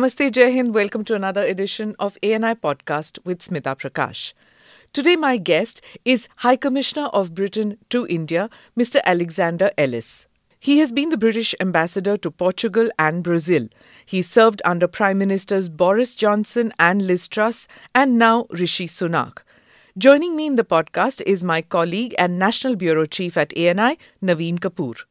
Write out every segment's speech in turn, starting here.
Namaste, Jai Hind. Welcome to another edition of ANI Podcast with Smita Prakash. Today, my guest is High Commissioner of Britain to India, Mr. Alexander Ellis. He has been the British ambassador to Portugal and Brazil. He served under Prime Ministers Boris Johnson and Liz Truss, and now Rishi Sunak. Joining me in the podcast is my colleague and National Bureau Chief at ANI, Naveen Kapoor.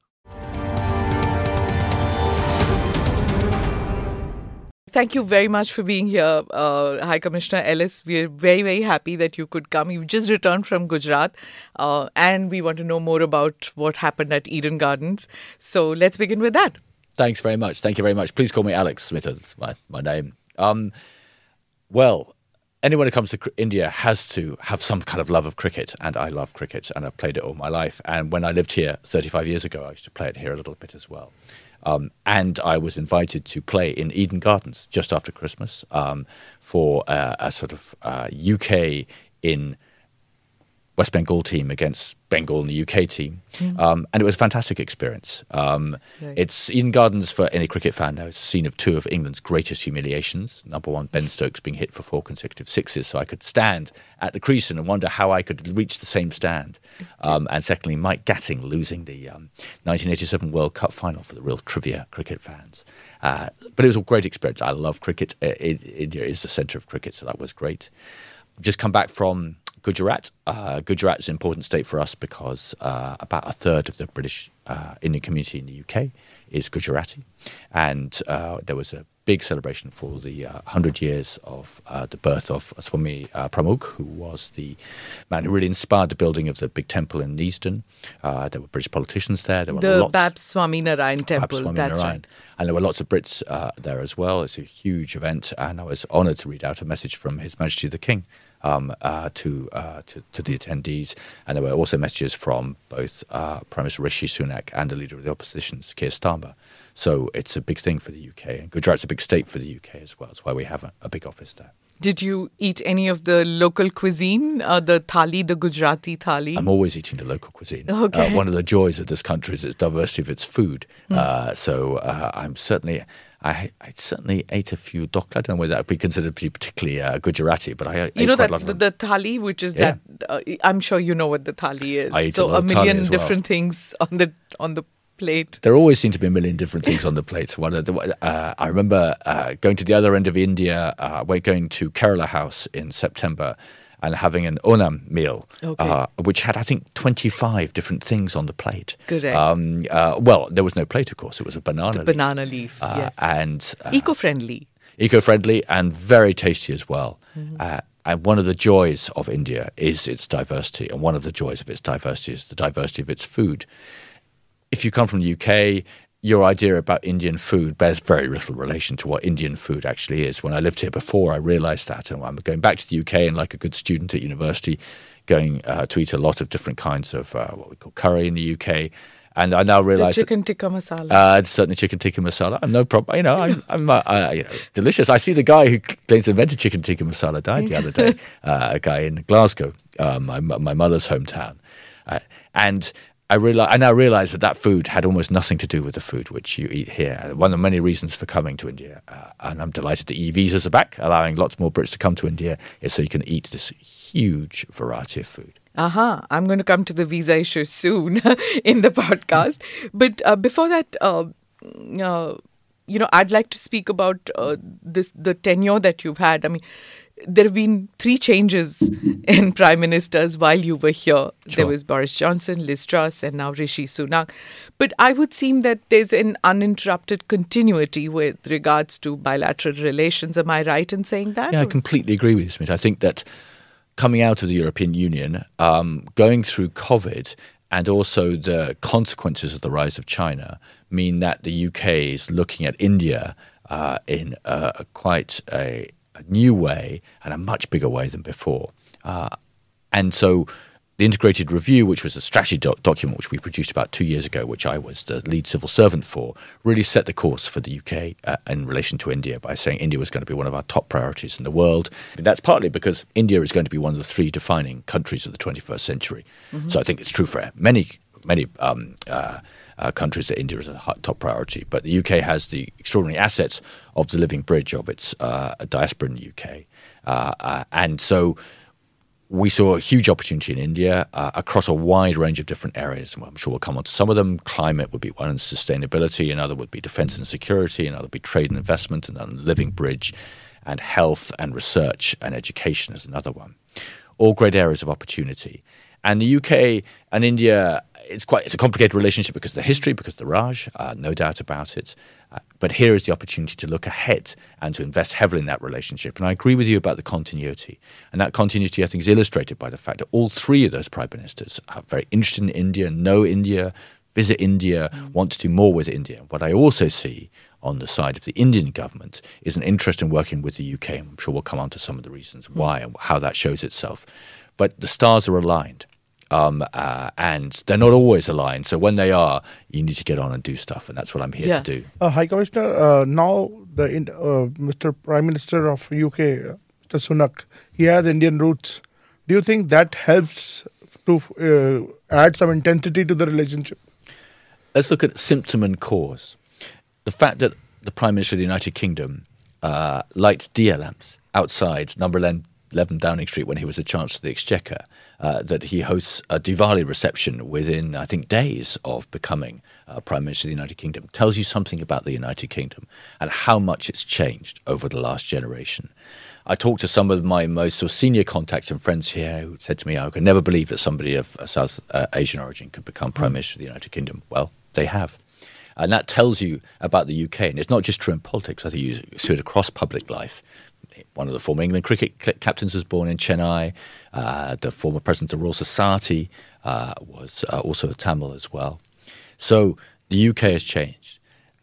Thank you very much for being here, uh, High Commissioner Ellis. We're very, very happy that you could come. You've just returned from Gujarat, uh, and we want to know more about what happened at Eden Gardens. So let's begin with that. Thanks very much. Thank you very much. Please call me Alex Smita. That's my, my name. Um, well, anyone who comes to India has to have some kind of love of cricket, and I love cricket, and I've played it all my life. And when I lived here 35 years ago, I used to play it here a little bit as well. Um, and I was invited to play in Eden Gardens just after Christmas um, for uh, a sort of uh, UK in West Bengal team against Bengal and the UK team, mm. um, and it was a fantastic experience. Um, right. It's Eden Gardens for any cricket fan now. It's a scene of two of England's greatest humiliations. Number one, Ben Stokes being hit for four consecutive sixes, so I could stand at the crease and wonder how I could reach the same stand. Um, and secondly, Mike Gatting losing the 1987 um, World Cup final for the real trivia cricket fans. Uh, but it was a great experience. I love cricket. India is the centre of cricket, so that was great. Just come back from Gujarat. Uh, Gujarat is an important state for us because uh, about a third of the British uh, Indian community in the UK is Gujarati. And uh, there was a big celebration for the 100 uh, years of uh, the birth of Swami Pramukh, who was the man who really inspired the building of the big temple in Neasden. there were British politicians there. There were the lots, BAPS Swami Narayan temple. Swami that's Narayan. right. And there were lots of Brits there as well. It's a huge event, and I was honoured to read out a message from His Majesty the King um, uh, to, uh, to, to the attendees, and there were also messages from both uh, Prime Minister Rishi Sunak and the leader of the opposition, Keir Starmer. So it's a big thing for the UK, and Gujarat's a big state for the UK as well. That's why we have a, a big office there. Did you eat any of the local cuisine, uh, the thali, the Gujarati thali? I'm always eating the local cuisine. Okay. Uh, one of the joys of this country is its diversity of its food. Mm. Uh, so uh, I'm certainly I, I certainly ate a few dhokla. I don't know whether that would be considered to be particularly uh, Gujarati, but I you know that the, the, thali, which is yeah. that uh, I'm sure you know what the thali is. I so a, a million well. different things on the on the plate. There always seem to be a million different things on the plate. One of the, uh, I remember uh, going to the other end of India. Uh, we're going to Kerala House in September and having an Onam meal, okay. uh, which had, I think, 25 different things on the plate. Correct. Um, uh, well, there was no plate, of course. It was a banana the leaf. banana leaf, uh, yes. And uh, eco-friendly. Eco-friendly and very tasty as well. Mm-hmm. Uh, and one of the joys of India is its diversity. And one of the joys of its diversity is the diversity of its food. If you come from the UK, your idea about Indian food bears very little relation to what Indian food actually is. When I lived here before, I realized that. And I'm going back to the UK and, like a good student at university, going uh, to eat a lot of different kinds of uh, what we call curry in the UK. And I now realize the chicken tikka masala. Uh, certainly chicken tikka masala. I'm no problem. You know, I'm, I'm uh, you know, delicious. I see the guy who claims to invented chicken tikka masala died the other day. Uh, a guy in Glasgow, uh, my my mother's hometown, uh, and I realize I now realize that that food had almost nothing to do with the food which you eat here. One of the many reasons for coming to India, uh, and I'm delighted that e-visas are back, allowing lots more Brits to come to India, is so you can eat this huge variety of food. Aha, uh-huh. I'm going to come to the visa issue soon in the podcast. But uh, before that, uh, uh, you know, I'd like to speak about uh, this the tenure that you've had. I mean, there have been three changes in prime ministers while you were here. Sure. There was Boris Johnson, Liz Truss, and now Rishi Sunak. But I would seem that there's an uninterrupted continuity with regards to bilateral relations. Am I right in saying that? Yeah, I completely agree with you, Smita. I think that coming out of the European Union, um, going through COVID, and also the consequences of the rise of China mean that the UK is looking at India uh, in uh, quite a a new way and a much bigger way than before. Uh, and so the integrated review, which was a strategy doc- document which we produced about two years ago, which I was the lead civil servant for, really set the course for the UK uh, in relation to India by saying India was going to be one of our top priorities in the world. And that's partly because India is going to be one of the three defining countries of the 21st century. Mm-hmm. So I think it's true for many many um, uh, uh, countries that India is a top priority. But the UK has the extraordinary assets of the living bridge of its uh, diaspora in the UK. Uh, uh, and so we saw a huge opportunity in India uh, across a wide range of different areas. I'm sure we'll come on to some of them. Climate would be one, and sustainability. Another would be defense and security. Another would be trade and investment, and then living bridge, and health and research and education is another one. All great areas of opportunity. And the UK and India it's quite it's a complicated relationship because of the history, because of the Raj, uh, no doubt about it. Uh, but here is the opportunity to look ahead and to invest heavily in that relationship. And I agree with you about the continuity. And that continuity, I think, is illustrated by the fact that all three of those prime ministers are very interested in India, know India, visit India, mm. want to do more with India. What I also see on the side of the Indian government is an interest in working with the UK. I'm sure we'll come on to some of the reasons mm. why and how that shows itself. But the stars are aligned. Um, uh, and they're not always aligned. So when they are, you need to get on and do stuff, and that's what I'm here yeah. to do. Uh, High Commissioner, uh, now the uh, Mr. Prime Minister of UK, uh, Mr. Sunak, he has Indian roots. Do you think that helps to uh, add some intensity to the relationship? Let's look at symptom and cause. The fact that the Prime Minister of the United Kingdom lights dia lamps outside number 11 Downing Street when he was the Chancellor of the Exchequer uh, that he hosts a Diwali reception within, I think, days of becoming uh, Prime Minister of the United Kingdom. Tells you something about the United Kingdom and how much it's changed over the last generation. I talked to some of my most sort of senior contacts and friends here who said to me, I could never believe that somebody of South uh, Asian origin could become Prime Minister of the United Kingdom. Well, they have. And that tells you about the UK. And it's not just true in politics, I think you see it across public life one of the former England cricket captains was born in Chennai. Uh, the former president of the Royal Society uh, was uh, also a Tamil as well. So the UK has changed.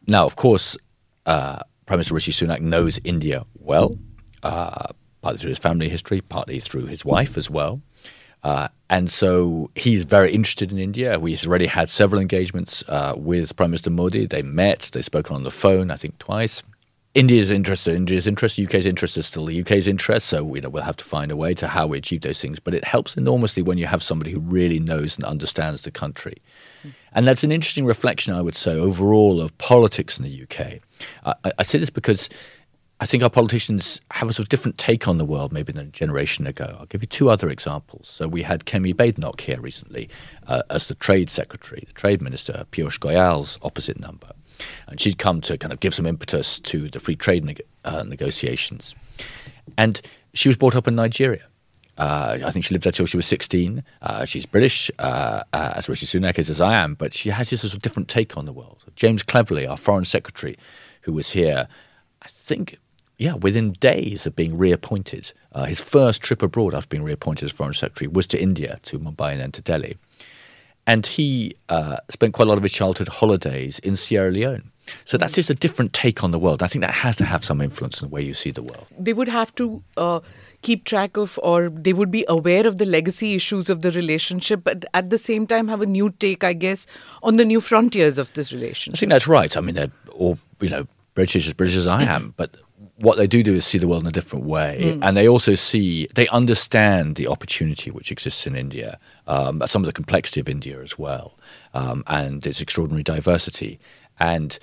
Now, of course, uh, Prime Minister Rishi Sunak knows India well, uh, partly through his family history, partly through his wife as well. Uh, and so he's very interested in India. He's already had several engagements with Prime Minister Modi. They met, they've spoken on the phone, I think, twice. India's interest, India's interest, UK's interest is still the UK's interest. So you know we'll have to find a way to how we achieve those things. But it helps enormously when you have somebody who really knows and understands the country, and that's an interesting reflection, I would say, overall of politics in the UK. I, I say this because I think our politicians have a sort of different take on the world maybe than a generation ago. I'll give you two other examples. So we had Kemi Badenoch here recently uh, as the Trade Secretary, the Trade Minister, Piyush Goyal's opposite number. And she'd come to kind of give some impetus to the free trade neg- uh, negotiations. And she was brought up in Nigeria. Uh, I think she lived there till she was 16. Uh, she's British, uh, uh, as Rishi Sunak is, as I am, but she has this sort of different take on the world. James Cleverly, our foreign secretary, who was here, I think, yeah, within days of being reappointed, uh, his first trip abroad after being reappointed as foreign secretary was to India, to Mumbai and then to Delhi. And he uh, spent quite a lot of his childhood holidays in Sierra Leone. So that's just a different take on the world. I think that has to have some influence in the way you see the world. They would have to uh, keep track of, or they would be aware of the legacy issues of the relationship, but at the same time have a new take, I guess, on the new frontiers of this relationship. I think that's right. I mean, they're all, you know, British as British as I am, but what they do do is see the world in a different way, mm. and they also see they understand the opportunity which exists in India, um, some of the complexity of India as well, um, and its extraordinary diversity, and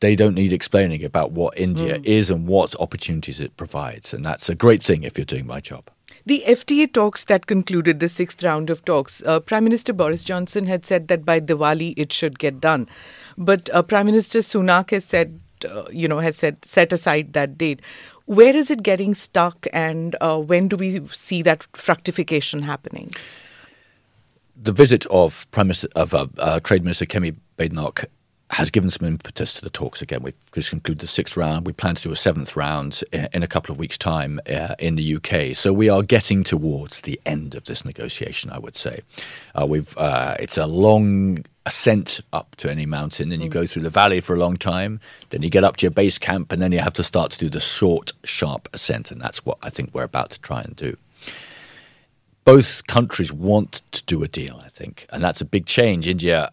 they don't need explaining about what India mm. is and what opportunities it provides, and that's a great thing if you're doing my job. The FTA talks that concluded the sixth round of talks, uh, Prime Minister Boris Johnson had said that by Diwali it should get done. But uh, Prime Minister Sunak has said uh, you know, has set set aside that date. Where is it getting stuck, and uh, when do we see that fructification happening? The visit of Prime Minister of uh, uh Trade Minister Kemi Badenoch has given some impetus to the talks again. We've just concluded the sixth round. We plan to do a seventh round in a couple of weeks' time uh, in the UK. So we are getting towards the end of this negotiation. I would say uh, we've. Uh, it's a long ascent up to any mountain, and you mm. go through the valley for a long time. Then you get up to your base camp, and then you have to start to do the short, sharp ascent, and that's what I think we're about to try and do both countries want to do a deal, I think, and that's a big change. India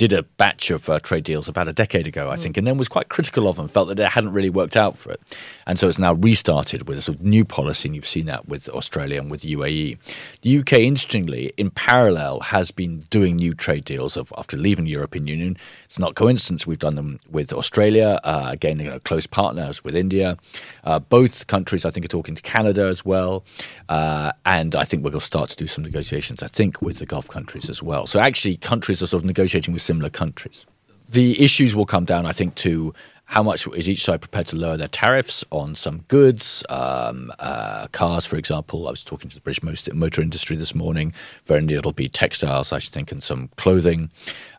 did a batch of uh, trade deals about a decade ago, I think, and then was quite critical of them, felt that it hadn't really worked out for it. And so it's now restarted with a sort of new policy, and you've seen that with Australia and with UAE. The UK, interestingly, in parallel, has been doing new trade deals of, after leaving the European Union. It's not coincidence we've done them with Australia, uh, again, you know, close partners with India. Uh, both countries, I think, are talking to Canada as well. Uh, and I think we're going to start to do some negotiations, I think, with the Gulf countries as well. So actually, countries are sort of negotiating with similar countries. The issues will come down, I think, to how much is each side prepared to lower their tariffs on some goods, um, uh, cars, for example. I was talking to the British motor industry this morning. India, it'll be textiles, I should think, and some clothing.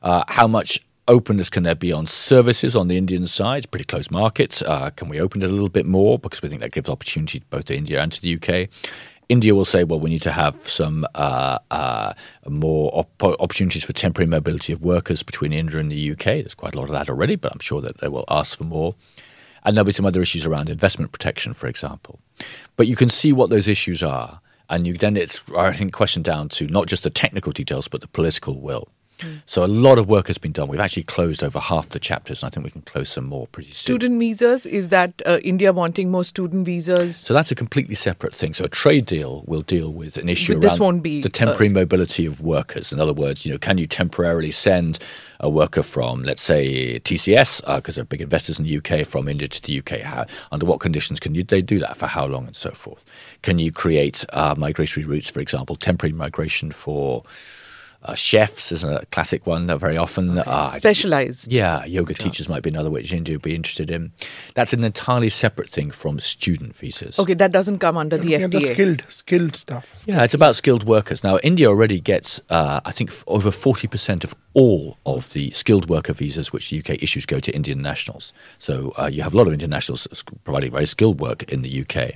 Uh, how much openness can there be on services on the Indian side? Pretty close market. Uh, can we open it a little bit more because we think that gives opportunity both to India and to the UK? India will say, well, we need to have some uh, uh, more op- opportunities for temporary mobility of workers between India and the UK. There's quite a lot of that already, but I'm sure that they will ask for more. And there'll be some other issues around investment protection, for example. But you can see what those issues are. And you, then it's, I think, question down to not just the technical details, but the political will. So a lot of work has been done. We've actually closed over half the chapters, and I think we can close some more pretty soon. Student visas is that uh, India wanting more student visas? So that's a completely separate thing. So a trade deal will deal with an issue but around be, the temporary uh, mobility of workers. In other words, you know, can you temporarily send a worker from, let's say, TCS, because uh, they're big investors in the UK, from India to the UK? How, under what conditions can you, they do that? For how long and so forth? Can you create uh, migratory routes, for example, temporary migration for uh, chefs is a classic one that very often okay. uh, specialized. Yeah, yoga jobs. teachers might be another which India would be interested in. That's an entirely separate thing from student visas. Okay, that doesn't come under the yeah, FTA. The skilled, skilled stuff. Yeah, it's about skilled workers. Now, India already gets, uh, I think, over forty percent of all of the skilled worker visas which the UK issues go to Indian nationals. So uh, you have a lot of Indian nationals providing very skilled work in the UK.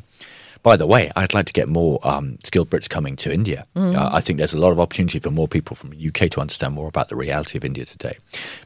By the way, I'd like to get more um, skilled Brits coming to India. Mm. Uh, I think there's a lot of opportunity for more people from the UK to understand more about the reality of India today.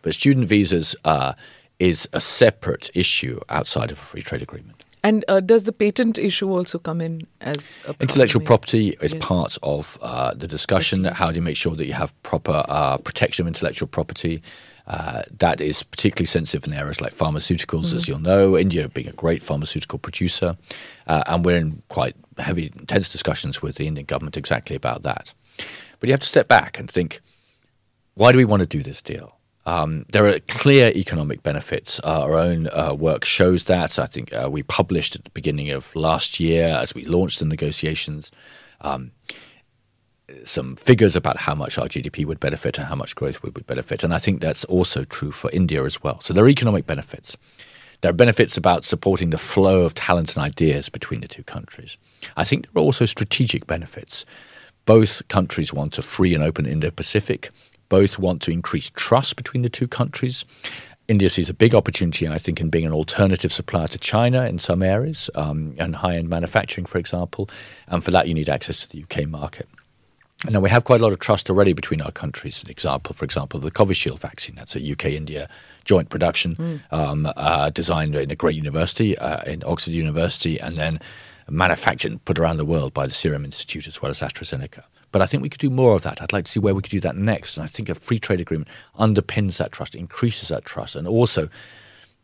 But student visas uh, is a separate issue outside of a free trade agreement. And uh, does the patent issue also come in as intellectual property is yes. part of uh, the discussion? How do you make sure that you have proper uh, protection of intellectual property? Uh, that is particularly sensitive in areas like pharmaceuticals, mm-hmm. as you'll know. India being a great pharmaceutical producer, uh, and we're in quite heavy, intense discussions with the Indian government exactly about that. But you have to step back and think: Why do we want to do this deal? Um, there are clear economic benefits. Uh, our own uh, work shows that. I think uh, we published at the beginning of last year as we launched the negotiations. Um, some figures about how much our GDP would benefit and how much growth we would benefit. And I think that's also true for India as well. So there are economic benefits. There are benefits about supporting the flow of talent and ideas between the two countries. I think there are also strategic benefits. Both countries want a free and open Indo Pacific. Both want to increase trust between the two countries. India sees a big opportunity, I think, in being an alternative supplier to China in some areas, um, and high end manufacturing, for example. And for that, you need access to the UK market. Now, we have quite a lot of trust already between our countries. An example, for example, the Covishield vaccine. That's a UK India joint production mm. um, uh, designed in a great university, uh, in Oxford University, and then manufactured and put around the world by the Serum Institute as well as AstraZeneca. But I think we could do more of that. I'd like to see where we could do that next. And I think a free trade agreement underpins that trust, increases that trust, and also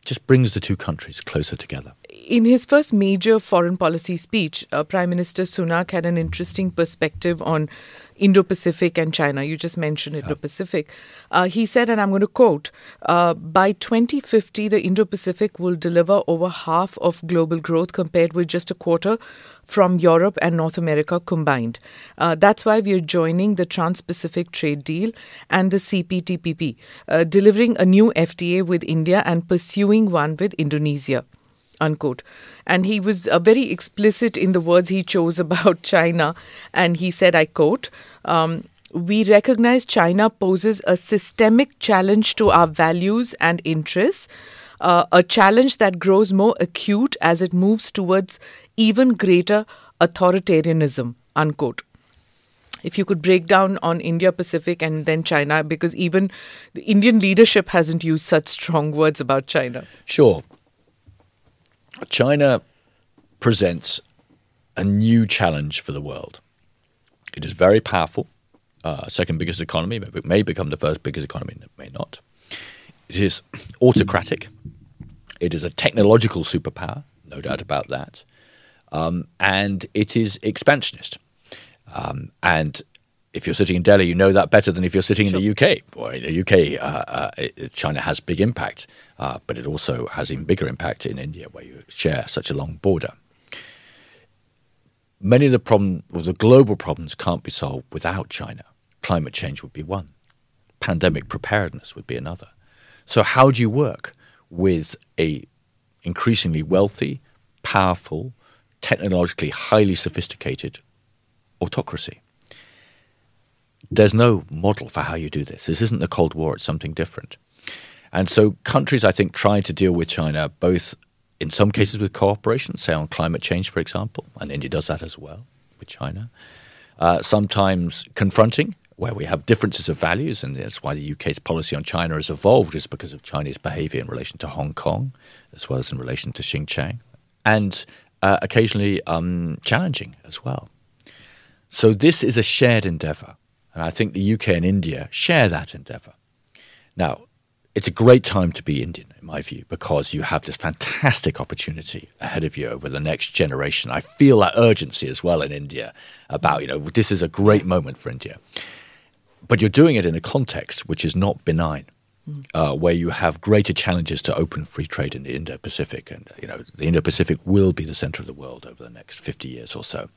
just brings the two countries closer together. In his first major foreign policy speech, uh, Prime Minister Sunak had an interesting perspective on Indo Pacific and China. You just mentioned Indo Pacific. Uh, he said, and I'm going to quote uh, By 2050, the Indo Pacific will deliver over half of global growth compared with just a quarter from Europe and North America combined. Uh, that's why we are joining the Trans Pacific Trade Deal and the CPTPP, uh, delivering a new FTA with India and pursuing one with Indonesia unquote. And he was uh, very explicit in the words he chose about China. And he said, I quote, um, we recognize China poses a systemic challenge to our values and interests, uh, a challenge that grows more acute as it moves towards even greater authoritarianism, unquote. If you could break down on Indo Pacific and then China, because even the Indian leadership hasn't used such strong words about China. Sure. China presents a new challenge for the world. It is very powerful, uh, second biggest economy, it may become the first biggest economy, it may not. It is autocratic. It is a technological superpower, no doubt about that. Um, and it is expansionist. Um, and if you're sitting in Delhi, you know that better than if you're sitting sure. in the UK. Or in the UK, uh, uh, China has big impact, uh, but it also has even bigger impact in India, where you share such a long border. Many of the problem, the global problems can't be solved without China. Climate change would be one. Pandemic preparedness would be another. So how do you work with a increasingly wealthy, powerful, technologically highly sophisticated autocracy? There's no model for how you do this. This isn't the Cold War, it's something different. And so countries, I think, try to deal with China both in some cases with cooperation, say on climate change, for example, and India does that as well with China. Uh, sometimes confronting, where we have differences of values, and that's why the UK's policy on China has evolved, is because of Chinese behaviour in relation to Hong Kong, as well as in relation to Xinjiang, and uh, occasionally um, challenging as well. So this is a shared endeavour. And I think the UK and India share that endeavour. Now, it's a great time to be Indian, in my view, because you have this fantastic opportunity ahead of you over the next generation. I feel that urgency as well in India about, you know, this is a great moment for India. But you're doing it in a context which is not benign. Mm. Uh, where you have greater challenges to open free trade in the Indo-Pacific, and you know the Indo-Pacific will be the center of the world over the next fifty years or so.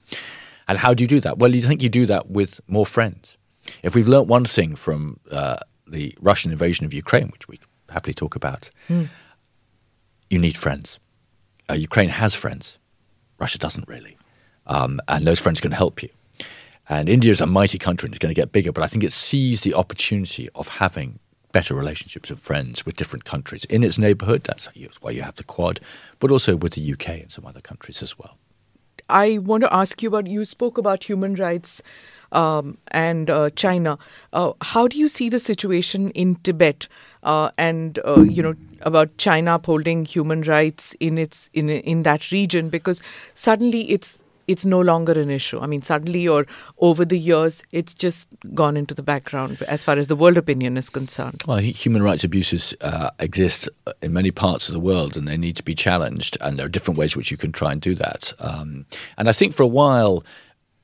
And how do you do that? Well, you think you do that with more friends. If we've learnt one thing from uh, the Russian invasion of Ukraine, which we happily talk about, mm. you need friends. Uh, Ukraine has friends. Russia doesn't really. Um, and those friends can help you. And India is a mighty country and it's going to get bigger, but I think it sees the opportunity of having better relationships and friends with different countries in its neighborhood. That's why you have the Quad, but also with the UK and some other countries as well. I want to ask you about you spoke about human rights um, and uh, China. Uh, how do you see the situation in Tibet uh, and uh, you know about China upholding human rights in its in in that region? Because suddenly it's it's no longer an issue. I mean, suddenly or over the years, it's just gone into the background as far as the world opinion is concerned. Well, human rights abuses uh, exist in many parts of the world and they need to be challenged. And there are different ways which you can try and do that. Um, and I think for a while,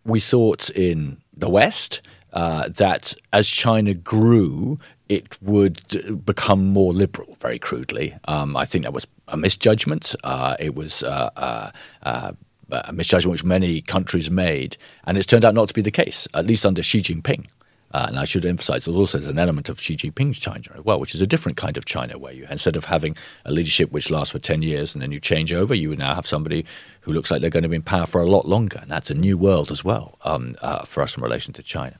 we thought in the West uh, that as China grew, it would become more liberal, very crudely. Um, I think that was a misjudgment. Uh, it was uh, uh, uh, a misjudgment which many countries made, and it's turned out not to be the case, at least under Xi Jinping. Uh, and I should emphasize also there's an element of Xi Jinping's China as well, which is a different kind of China, where you instead of having a leadership which lasts for 10 years and then you change over, you now have somebody who looks like they're going to be in power for a lot longer. And that's a new world as well um, uh, for us in relation to China.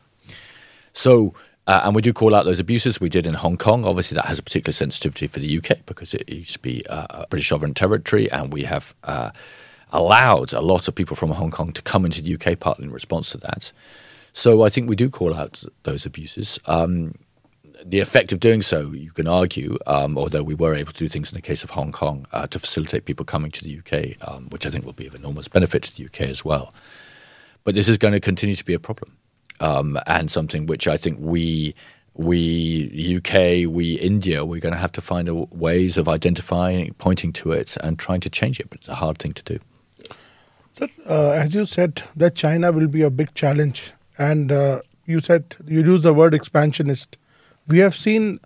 So, uh, and we do call out those abuses. We did in Hong Kong. Obviously, that has a particular sensitivity for the UK because it used to be uh, a British sovereign territory, and we have uh, allowed a lot of people from Hong Kong to come into the UK partly in response to that. So I think we do call out those abuses. Um, the effect of doing so, you can argue, um, although we were able to do things in the case of Hong Kong uh, to facilitate people coming to the UK, um, which I think will be of enormous benefit to the UK as well. But this is going to continue to be a problem um, and something which I think we we UK, we India, we're going to have to find ways of identifying, pointing to it, and trying to change it. But it's a hard thing to do. Uh, as you said, that China will be a big challenge and uh, you said you use the word expansionist. We have seen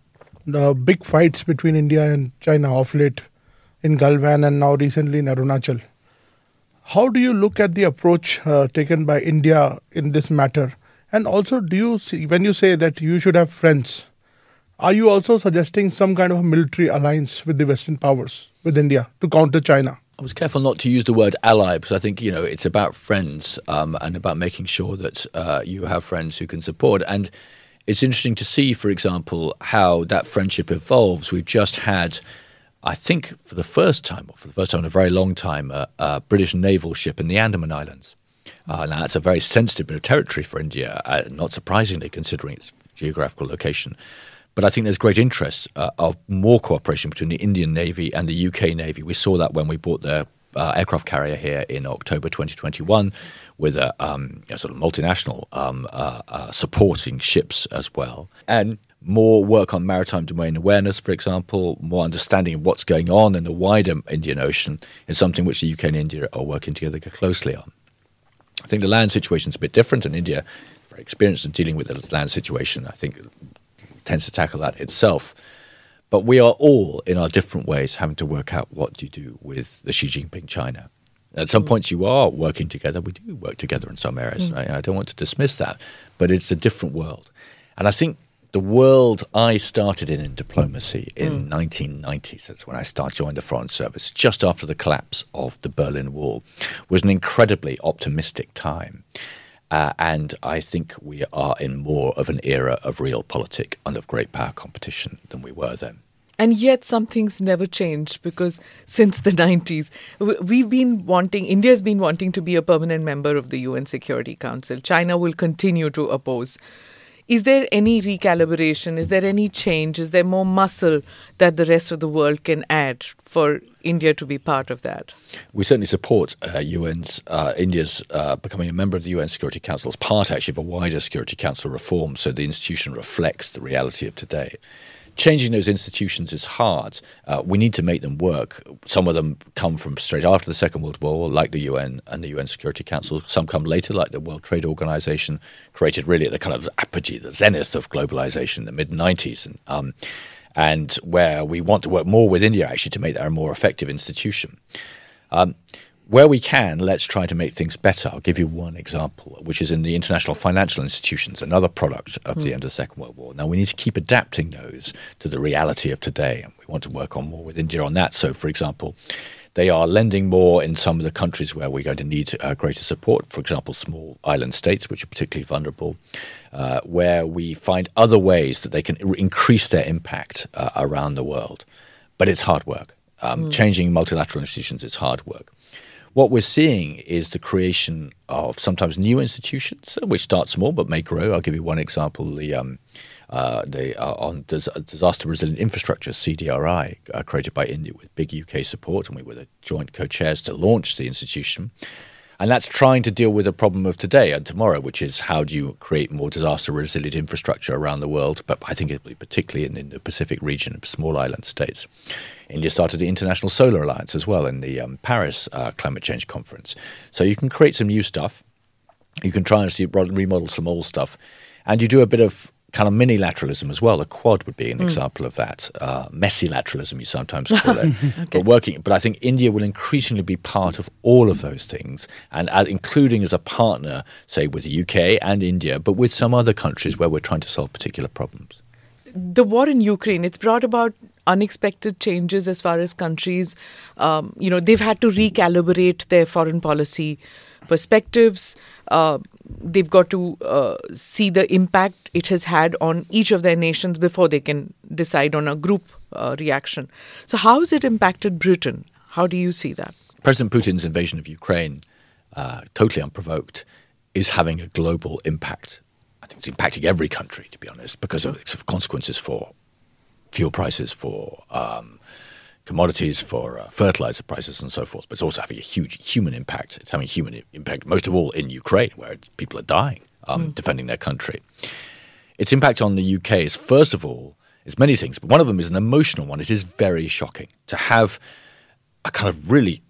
the big fights between India and China of late in Galwan and now recently in Arunachal. How do you look at the approach uh, taken by India in this matter? And also, do you see when you say that you should have friends? Are you also suggesting some kind of military alliance with the Western powers with India to counter China? I was careful not to use the word ally because I think you know it's about friends um, and about making sure that uh, you have friends who can support. And it's interesting to see, for example, how that friendship evolves. We've just had, I think, for the first time, or for the first time in a very long time, a, a British naval ship in the Andaman Islands. Uh, now that's a very sensitive bit of territory for India, uh, not surprisingly considering its geographical location. But I think there's great interest uh, of more cooperation between the Indian Navy and the UK Navy. We saw that when we bought their uh, aircraft carrier here in October 2021 with a, um, a sort of multinational um, uh, uh, supporting ships as well. And more work on maritime domain awareness, for example, more understanding of what's going on in the wider Indian Ocean is something which the UK and India are working together closely on. I think the land situation is a bit different, in India, very experienced in dealing with the land situation, I think tends to tackle that itself. But we are all, in our different ways, having to work out what do you do with the Xi Jinping China. At some mm. points, you are working together. We do work together in some areas. Mm. I, I don't want to dismiss that, but it's a different world. And I think the world I started in in diplomacy in mm. 1990, so that's when I started joined the Foreign Service, just after the collapse of the Berlin Wall, was an incredibly optimistic time. Uh, and I think we are in more of an era of realpolitik and of great power competition than we were then. And yet, some things never changed because since the 90s, we've been wanting, India's been wanting to be a permanent member of the UN Security Council. China will continue to oppose. Is there any recalibration? Is there any change? Is there more muscle that the rest of the world can add for India to be part of that? We certainly support uh, UN's uh, India's uh, becoming a member of the UN Security Council as part actually of a wider Security Council reform, so the institution reflects the reality of today changing those institutions is hard. Uh, we need to make them work. Some of them come from straight after the Second World War, like the UN and the UN Security Council. Some come later, like the World Trade Organization, created really at the kind of apogee, the zenith of globalization in the mid 90s. And, um, and where we want to work more with India actually to make that a more effective institution. Um, where we can, let's try to make things better. I'll give you one example, which is in the international financial institutions, another product of mm. the hmm. end of the Second World War. Now, we need to keep adapting those to the reality of today, and we want to work on more with India on that. So, for example, they are lending more in some of the countries where we're going to need uh, greater support, for example, small island states, which are particularly vulnerable, uh, where we find other ways that they can increase their impact uh, around the world. But it's hard work. Um, mm. Changing multilateral institutions is hard work. What we're seeing is the creation of sometimes new institutions, which start small but may grow. I'll give you one example: the um, uh, the uh, on disaster resilient infrastructure (CDRI), uh, created by India with big UK support, and we were the joint co-chairs to launch the institution. And that's trying to deal with a problem of today and tomorrow, which is how do you create more disaster resilient infrastructure around the world? But I think particularly in, in, the Pacific region, small island states. India started the International Solar Alliance as well in the um, Paris uh, Climate Change Conference. So you can create some new stuff. You can try and see, remodel some old stuff. And you do a bit of kind of mini lateralism as well. A quad would be an mm. example of that. Uh, messy lateralism, you sometimes call it. okay. But working, but I think India will increasingly be part of all of those things, and uh, including as a partner, say with the UK and India, but with some other countries where we're trying to solve particular problems. The war in Ukraine, it's brought about unexpected changes as far as countries, um, you know, they've had to recalibrate their foreign policy perspectives. Uh, they've got to uh, see the impact it has had on each of their nations before they can decide on a group uh, reaction. So, how has it impacted Britain? How do you see that? President Putin's invasion of Ukraine, uh, totally unprovoked, is having a global impact. I think it's impacting every country, to be honest, because of its consequences for fuel prices, for um, commodities, for uh, fertilizer prices, and so forth. But it's also having a huge human impact. It's having a human impact, most of all in Ukraine, where people are dying um, mm. defending their country. Its impact on the UK is, first of all, is many things, but one of them is an emotional one. It is very shocking to have a kind of really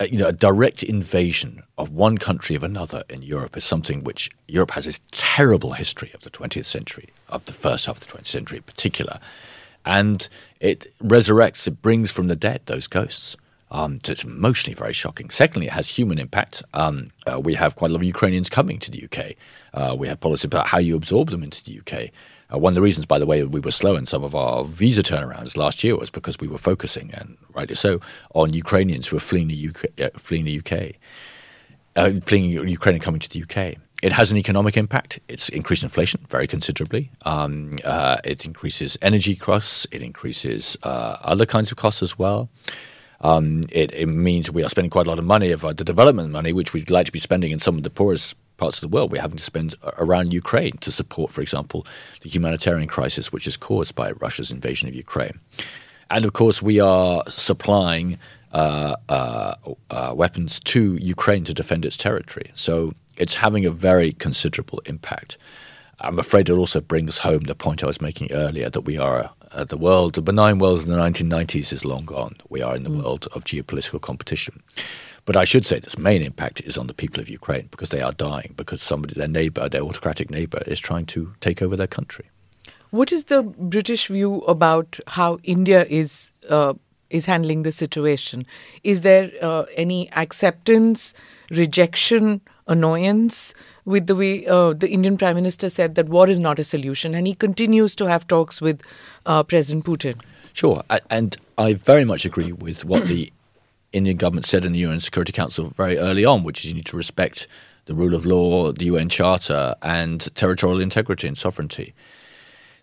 a, you know, a direct invasion of one country of another in Europe is something which Europe has this terrible history of the 20th century, of the first half of the 20th century in particular and it resurrects, it brings from the dead those ghosts. Um, so it's emotionally very shocking. Secondly, it has human impact. Um, uh, we have quite a lot of Ukrainians coming to the UK. Uh, we have policy about how you absorb them into the UK. Uh, one of the reasons, by the way, we were slow in some of our visa turnarounds last year was because we were focusing, and rightly so, on Ukrainians who are fleeing the UK, uh, fleeing the UK, uh, fleeing Ukraine and coming to the UK. It has an economic impact. It's increased inflation very considerably. Um, uh, it increases energy costs. It increases uh, other kinds of costs as well. Um, it, it, means we are spending quite a lot of money of uh, the development money, which we'd like to be spending in some of the poorest parts of the world. We're having to spend around Ukraine to support, for example, the humanitarian crisis which is caused by Russia's invasion of Ukraine. And of course, we are supplying uh, uh, uh, weapons to Ukraine to defend its territory. So it's having a very considerable impact. I'm afraid it also brings home the point I was making earlier that we are uh, the world, the benign world in the 1990s is long gone. We are in the mm. world of geopolitical competition. But I should say this main impact is on the people of Ukraine because they are dying because somebody, their neighbor, their autocratic neighbor, is trying to take over their country. What is the British view about how India is uh, is handling the situation? Is there uh, any acceptance, rejection, annoyance with the way uh, the Indian Prime Minister said that war is not a solution, and he continues to have talks with uh, President Putin? Sure, and I very much agree with what the Indian government said in the UN Security Council very early on, which is you need to respect the rule of law, the UN Charter, and territorial integrity and sovereignty.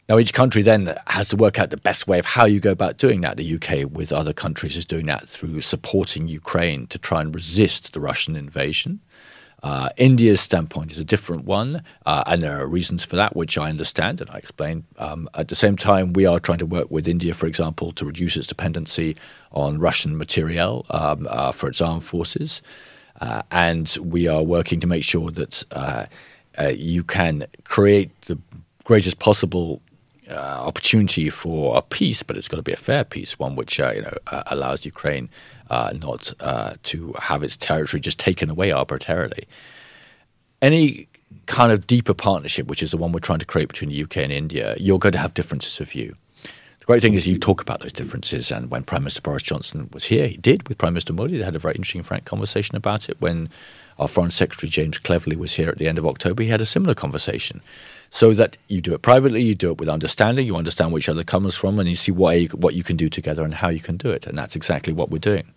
Now, each country then has to work out the best way of how you go about doing that. The UK, with other countries, is doing that through supporting Ukraine to try and resist the Russian invasion. Uh, India's standpoint is a different one, uh, and there are reasons for that, which I understand and I explain. Um, at the same time, we are trying to work with India, for example, to reduce its dependency on Russian materiel um, uh, for its armed forces. Uh, and we are working to make sure that uh, uh, you can create the greatest possible uh, opportunity for a peace, but it's got to be a fair peace, one which uh, you know uh, allows Ukraine uh, not uh, to have its territory just taken away arbitrarily. Any kind of deeper partnership, which is the one we're trying to create between the UK and India, you're going to have differences of view. The great thing is you talk about those differences, and when Prime Minister Boris Johnson was here, he did with Prime Minister Modi. They had a very interesting, frank conversation about it. When our Foreign Secretary James Cleverly was here at the end of October, he had a similar conversation so that you do it privately, you do it with understanding, you understand where each other comes from, and you see what you, what you can do together and how you can do it. And that's exactly what we're doing.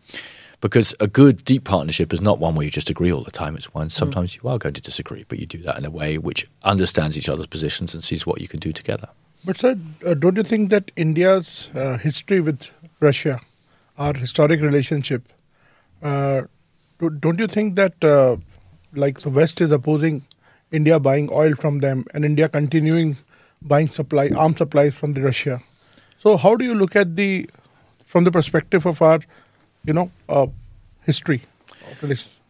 Because a good, deep partnership is not one where you just agree all the time. It's one sometimes mm. you are going to disagree, but you do that in a way which understands each other's positions and sees what you can do together. But, sir, uh, don't you think that India's uh, history with Russia, our historic relationship, uh, don't you think that uh, like the West is opposing India buying oil from them and India continuing buying supply arm supplies from the Russia. So how do you look at the from the perspective of our, you know, uh, history?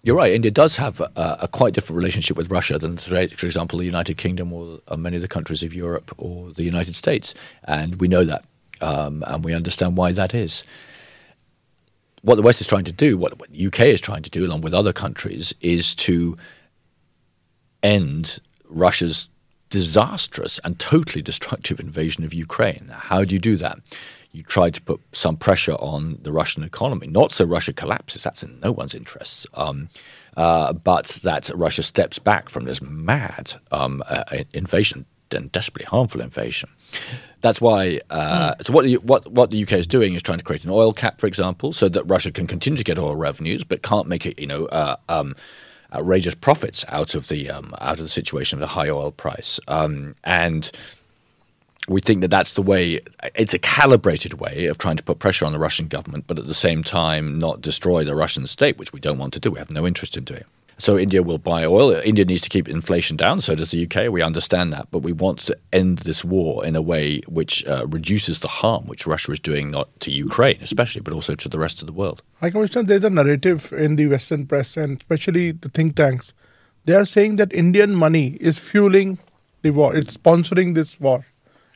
You're right. India does have a, a, quite different relationship with Russia than, for example, the United Kingdom or many of the countries of Europe or the United States, and we know that, um, and we understand why that is. What the West is trying to do, what the UK is trying to do, along with other countries, is to end Russia's disastrous and totally destructive invasion of Ukraine. How do you do that? You try to put some pressure on the Russian economy, not so Russia collapses, that's in no one's interests, um, uh, but that Russia steps back from this mad um, uh, invasion and desperately harmful invasion. That's why. Uh, mm. So what the, what what the UK is doing is trying to create an oil cap, for example, so that Russia can continue to get oil revenues, but can't make it, you know, uh, um, outrageous profits out of the um, out of the situation of the high oil price, um, and we think that that's the way. It's a calibrated way of trying to put pressure on the Russian government, but at the same time not destroy the Russian state, which we don't want to do. We have no interest in doing. So India will buy oil. India needs to keep inflation down. So does the UK. We understand that, but we want to end this war in a way which uh, reduces the harm which Russia is doing not to Ukraine, especially, but also to the rest of the world. High Commissioner, there's a narrative in the Western press and especially the think tanks. They are saying that Indian money is fueling the war. It's sponsoring this war.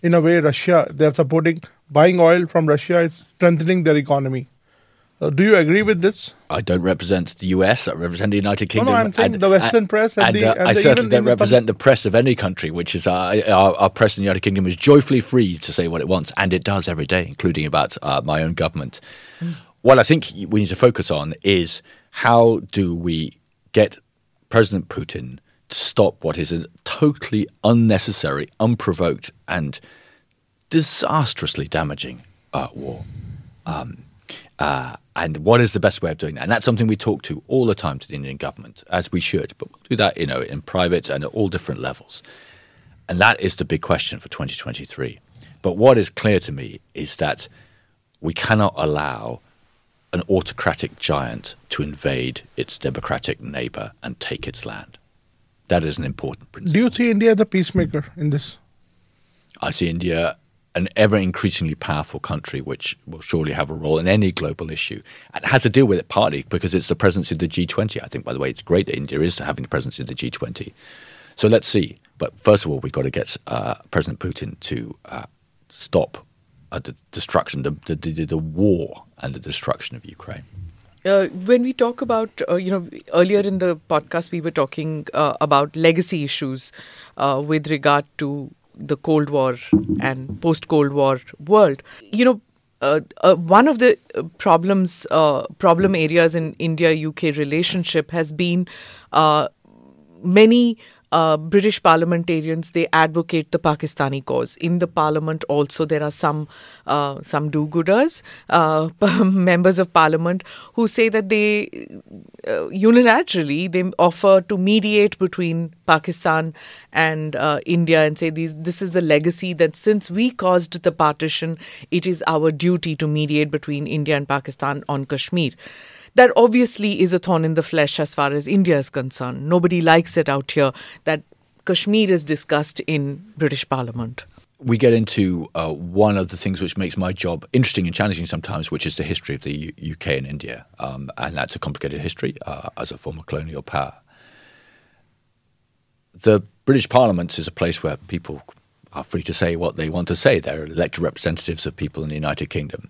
In a way, Russia, they are supporting buying oil from Russia. It's strengthening their economy. Uh, do you agree with this? I don't represent the US. I represent the United Kingdom. No, no I'm saying and, the Western press. And, and, the, uh, and I certainly don't represent the press of any country, which is our, our, our, press in the United Kingdom is joyfully free to say what it wants, and it does every day, including about uh, my own government. Mm. What I think we need to focus on is how do we get President Putin to stop what is a totally unnecessary, unprovoked, and disastrously damaging uh, war. Um, uh, and what is the best way of doing that? And that's something we talk to all the time to the Indian government, as we should. But we'll do that, you know, in private and at all different levels. And that is the big question for 2023. But what is clear to me is that we cannot allow an autocratic giant to invade its democratic neighbor and take its land. That is an important principle. Do you see India as a peacemaker in this? I see India an ever increasingly powerful country, which will surely have a role in any global issue. And has to deal with it partly because it's the presence of the G20. I think, by the way, it's great that India is having the presence of the G20. So let's see. But first of all, we've got to get uh, President Putin to uh, stop uh, the destruction, the, the, the, the war and the destruction of Ukraine. Uh, when we talk about, uh, you know, earlier in the podcast, we were talking uh, about legacy issues uh, with regard to the Cold War and post Cold War world. You know, uh, uh, one of the problems, problem areas in India UK relationship has been many uh, British parliamentarians they advocate the Pakistani cause. In the parliament, also there are some uh, some do-gooders, uh, members of parliament who say that they uh, unilaterally they offer to mediate between Pakistan and uh, India and say these this is the legacy that since we caused the partition, it is our duty to mediate between India and Pakistan on Kashmir that obviously is a thorn in the flesh as far as India is concerned. Nobody likes it out here that Kashmir is discussed in British Parliament. We get into uh, one of the things which makes my job interesting and challenging sometimes, which is the history of the U- UK and India. Um, and that's a complicated history uh, as a former colonial power. The British Parliament is a place where people are free to say what they want to say. They're elected representatives of people in the United Kingdom.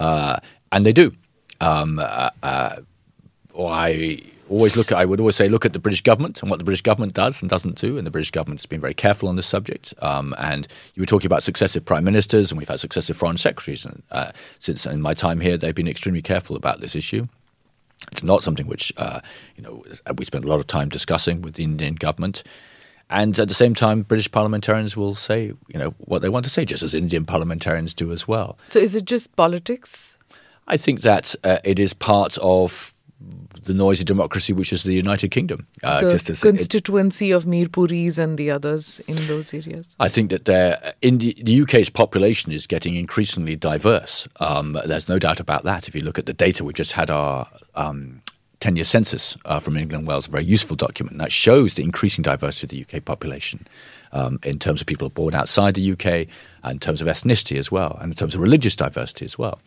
Uh, and they do. Um, uh, uh, I always look at, I would always say, look at the British government and what the British government does and doesn't do. And the British government has been very careful on this subject. Um, and you were talking about successive prime ministers, and we've had successive foreign secretaries. And uh, since in my time here, they've been extremely careful about this issue. It's not something which, uh, you know, we spend a lot of time discussing with the Indian government. And at the same time, British parliamentarians will say, you know, what they want to say, just as Indian parliamentarians do as well. So is it just politics? I think that uh, it is part of the noisy democracy which is the United Kingdom. Uh, the just constituency it, of Mirpuris and the others in those areas. I think that the, the UK's population is getting increasingly diverse. Um, there's no doubt about that. If you look at the data, we just had our um, 10 year census uh, from England and Wales, a very useful document that shows the increasing diversity of the UK population um, in terms of people born outside the UK, in terms of ethnicity as well, and in terms of religious diversity as well.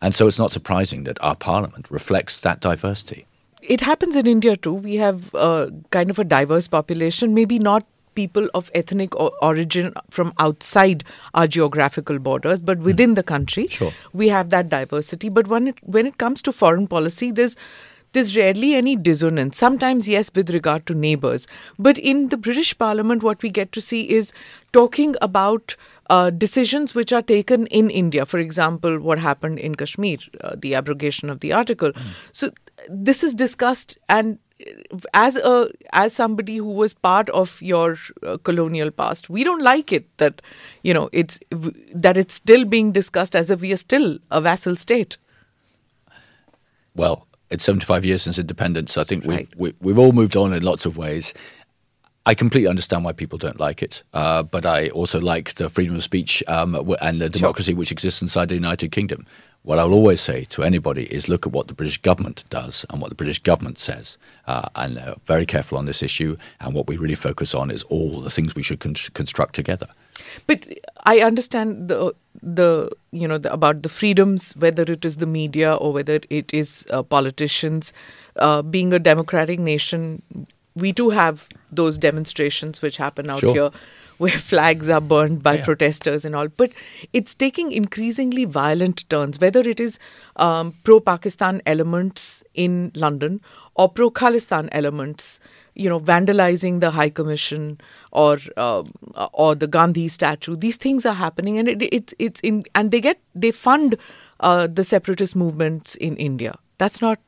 And so it's not surprising that our parliament reflects that diversity. It happens in India too. We have uh, kind of a diverse population, maybe not people of ethnic origin from outside our geographical borders, but within mm. the country, sure. we have that diversity. But when it, when it comes to foreign policy, there's there's rarely any dissonance. Sometimes, yes, with regard to neighbors. But in the British Parliament, what we get to see is talking about uh, decisions which are taken in India. For example, what happened in Kashmir, uh, the abrogation of the article. Mm. So, this is discussed and as a as somebody who was part of your uh, colonial past we don't like it that you know it's that it's still being discussed as if we are still a vassal state well it's 75 years since independence. I think we've, we, have we have all moved on in lots of ways. I completely understand why people don't like it, uh, but I also like the freedom of speech um, and the democracy sure. which exists inside the United Kingdom. What I'll always say to anybody is look at what the British government does and what the British government says. Uh, and they're very careful on this issue. And what we really focus on is all the things we should con- construct together. But I understand the the you know the, about the freedoms, whether it is the media or whether it is uh, politicians. Uh, being a democratic nation, we do have those demonstrations which happen out sure. here where flags are burned by yeah. protesters and all. But it's taking increasingly violent turns, whether it is um, pro Pakistan elements in London or pro Khalistan elements, you know, vandalizing the High Commission or uh, or the Gandhi statue. These things are happening, and it, it's it's in and they get they fund uh, the separatist movements in India. That's not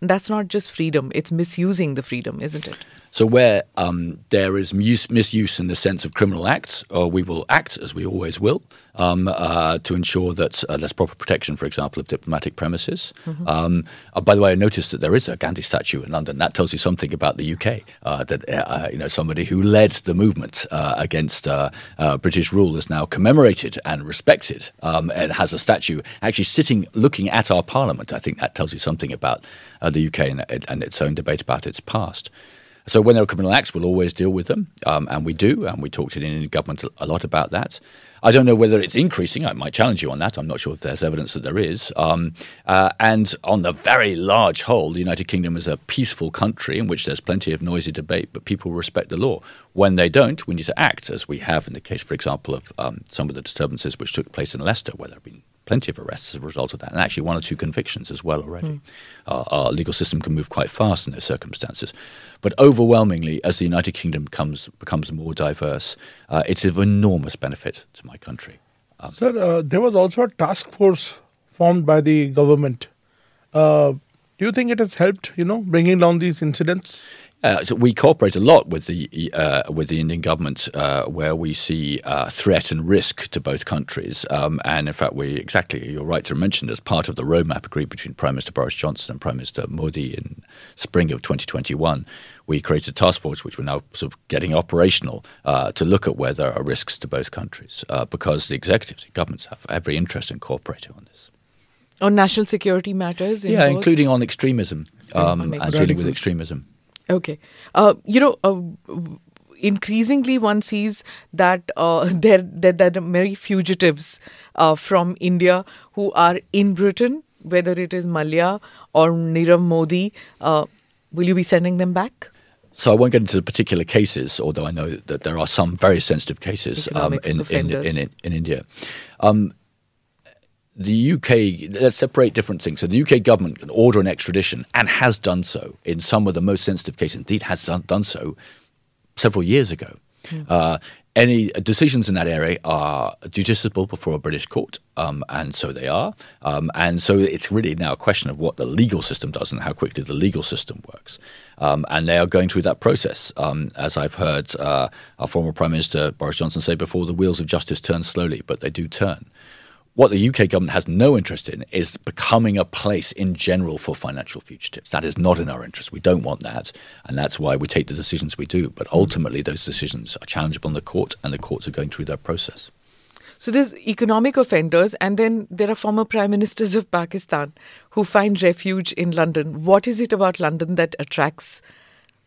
that's not just freedom; it's misusing the freedom, isn't it? So where um, there is mis- misuse in the sense of criminal acts, uh, we will act as we always will um, uh, to ensure that uh, there's proper protection, for example, of diplomatic premises. Mm-hmm. Um, uh, by the way, I noticed that there is a Gandhi statue in London. That tells you something about the UK. Uh, that uh, you know somebody who led the movement against British rule is now commemorated and respected, um, and has a statue actually sitting looking at our Parliament. I think that tells you something about the UK and, and its own debate about its past. So when there are criminal acts, we'll always deal with them, um, and we do, and we talk to the Indian government a lot about that. I don't know whether it's increasing. I might challenge you on that. I'm not sure if there's evidence that there is. Um, uh, and on the very large whole, the United Kingdom is a peaceful country in which there's plenty of noisy debate, but people respect the law. When they don't, we need to act, as we have in the case, for example, of um, some of the disturbances which took place in Leicester, where there have been plenty of arrests as a result of that, and actually one or two convictions as well already. Mm. Uh, our legal system can move quite fast in those circumstances. But overwhelmingly, as the United Kingdom comes, becomes more diverse, uh, it's of enormous benefit to my country. Um, Sir, uh, there was also a task force formed by the government. Uh, do you think it has helped, you know, bringing down these incidents? Uh, so we cooperate a lot with the uh, with the Indian government, uh, where we see uh, threat and risk to both countries. Um, and in fact, we exactly you're right to mention as part of the roadmap agreed between Prime Minister Boris Johnson and Prime Minister Modi in spring of 2021, we created a task force which we're now sort of getting operational uh, to look at where there are risks to both countries, uh, because the executives, the governments have every interest in cooperating on this. On national security matters, yeah, both? including on extremism um, and dealing with extremism. Okay. Uh, you know, uh, increasingly one sees that uh, there, there, there, are many fugitives uh, from India who are in Britain, whether it is Mallya or Nirav Modi. Uh, will you be sending them back? So I won't get into the particular cases, although I know that there are some very sensitive cases um, in, in, in, in, India. Um, the UK, let's separate different things. So the UK government can order an extradition and has done so in some of the most sensitive cases. Indeed, has done so several years ago. Mm. Uh, any decisions in that area are judiciable before a British court, um, and so they are. Um, and so it's really now a question of what the legal system does and how quickly the legal system works. Um, and they are going through that process. Um, as I've heard uh, our former Prime Minister Boris Johnson say before, the wheels of justice turn slowly, but they do turn what the UK government has no interest in is becoming a place in general for financial fugitives. That is not in our interest. We don't want that. And that's why we take the decisions we do. But ultimately, those decisions are challengeable in the court, and the courts are going through their process. So there's economic offenders, and then there are former prime ministers of Pakistan who find refuge in London. What is it about London that attracts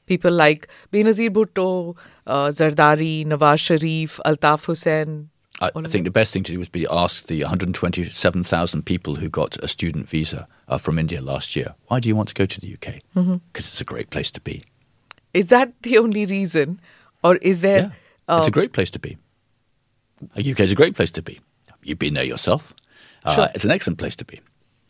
people like Benazir Bhutto, uh, Zardari, Nawaz Sharif, Altaf Hussain, I, I think the best thing to do would be ask the 127,000 people who got a student visa uh, from India last year, why do you want to go to the UK? Because mm-hmm. it's a great place to be. Is that the only reason? Or is there. Yeah, uh, it's a great place to be. The UK is a great place to be. You've been there yourself. Uh, sure. It's an excellent place to be.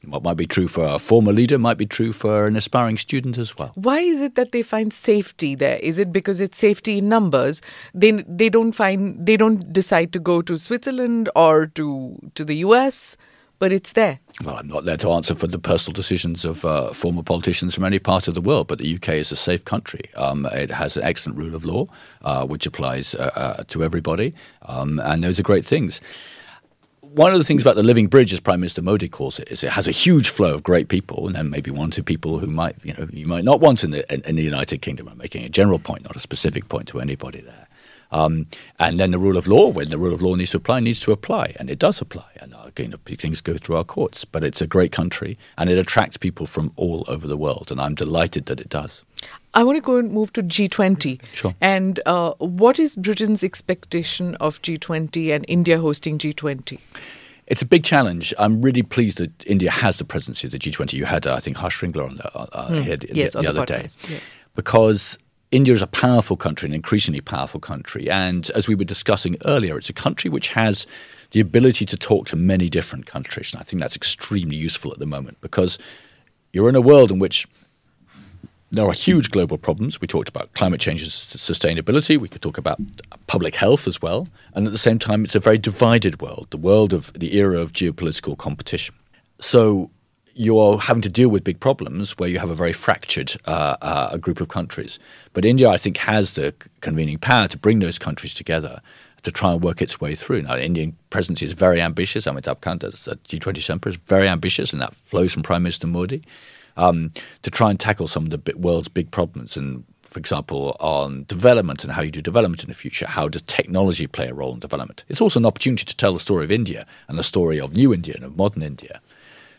What might be true for a former leader might be true for an aspiring student as well. Why is it that they find safety there? Is it because it's safety in numbers? They they don't find they don't decide to go to Switzerland or to to the US, but it's there. Well, I'm not there to answer for the personal decisions of uh, former politicians from any part of the world, but the UK is a safe country. Um, it has an excellent rule of law, uh, which applies uh, uh to everybody, um, and those are great things one of the things about the living bridge, as Prime Minister Modi calls it, is it has a huge flow of great people, and then maybe one or two people who might, you know, you might not want in the in, in the United Kingdom. I'm making a general point, not a specific point to anybody there. Um, and then the rule of law, when the rule of law needs to apply, needs to apply, and it does apply. And uh, you know, things go through our courts, but it's a great country, and it attracts people from all over the world, and I'm delighted that it does. I want to go and move to G20. Sure. And uh, what is Britain's expectation of G20 and India hosting G20? It's a big challenge. I'm really pleased that India has the presidency of the G20. You had, uh, I think, Harsh Shringla on the, uh, uh hmm. yes, the, the other day. Yes. Because India is a powerful country, an increasingly powerful country. And as we were discussing earlier, it's a country which has the ability to talk to many different countries. And I think that's extremely useful at the moment because you're in a world in which there are huge global problems. We talked about climate change and sustainability. We could talk about public health as well. And at the same time, it's a very divided world, the world of the era of geopolitical competition. So you're having to deal with big problems where you have a very fractured uh, uh, group of countries. But India, I think, has the convening power to bring those countries together to try and work its way through. Now, the Indian presidency is very ambitious. Amitabh Kant, the G20 Sherpa, is very ambitious, and that flows from Prime Minister Modi um, to try and tackle some of the world's big problems. And for example, on development and how you do development in the future. How does technology play a role in development? It's also an opportunity to tell the story of India and the story of new India and of modern India.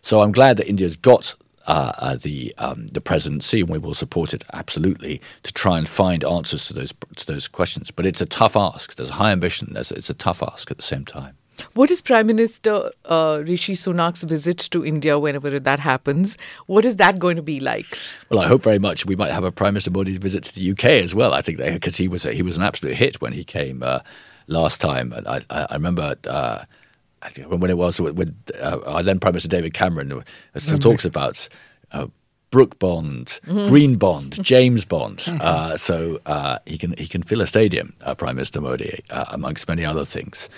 So I'm glad that India's got uh, uh, the um, the presidency, and we will support it absolutely to try and find answers to those to those questions. But it's a tough ask. There's a high ambition. There's, it's a tough ask at the same time. What is Prime Minister uh, Rishi Sunak's visit to India whenever that happens? What is that going to be like? Well, I hope very much we might have a Prime Minister Modi visit to the UK as well. I think because he was a, he was an absolute hit when he came uh, last time. And I, I, I remember. Uh, when it was with uh, our then Prime Minister David Cameron, uh, still talks about uh, Brooke Bond, mm-hmm. Green Bond, James Bond. Uh, so uh, he can he can fill a stadium, uh, Prime Minister Modi, amongst many other things.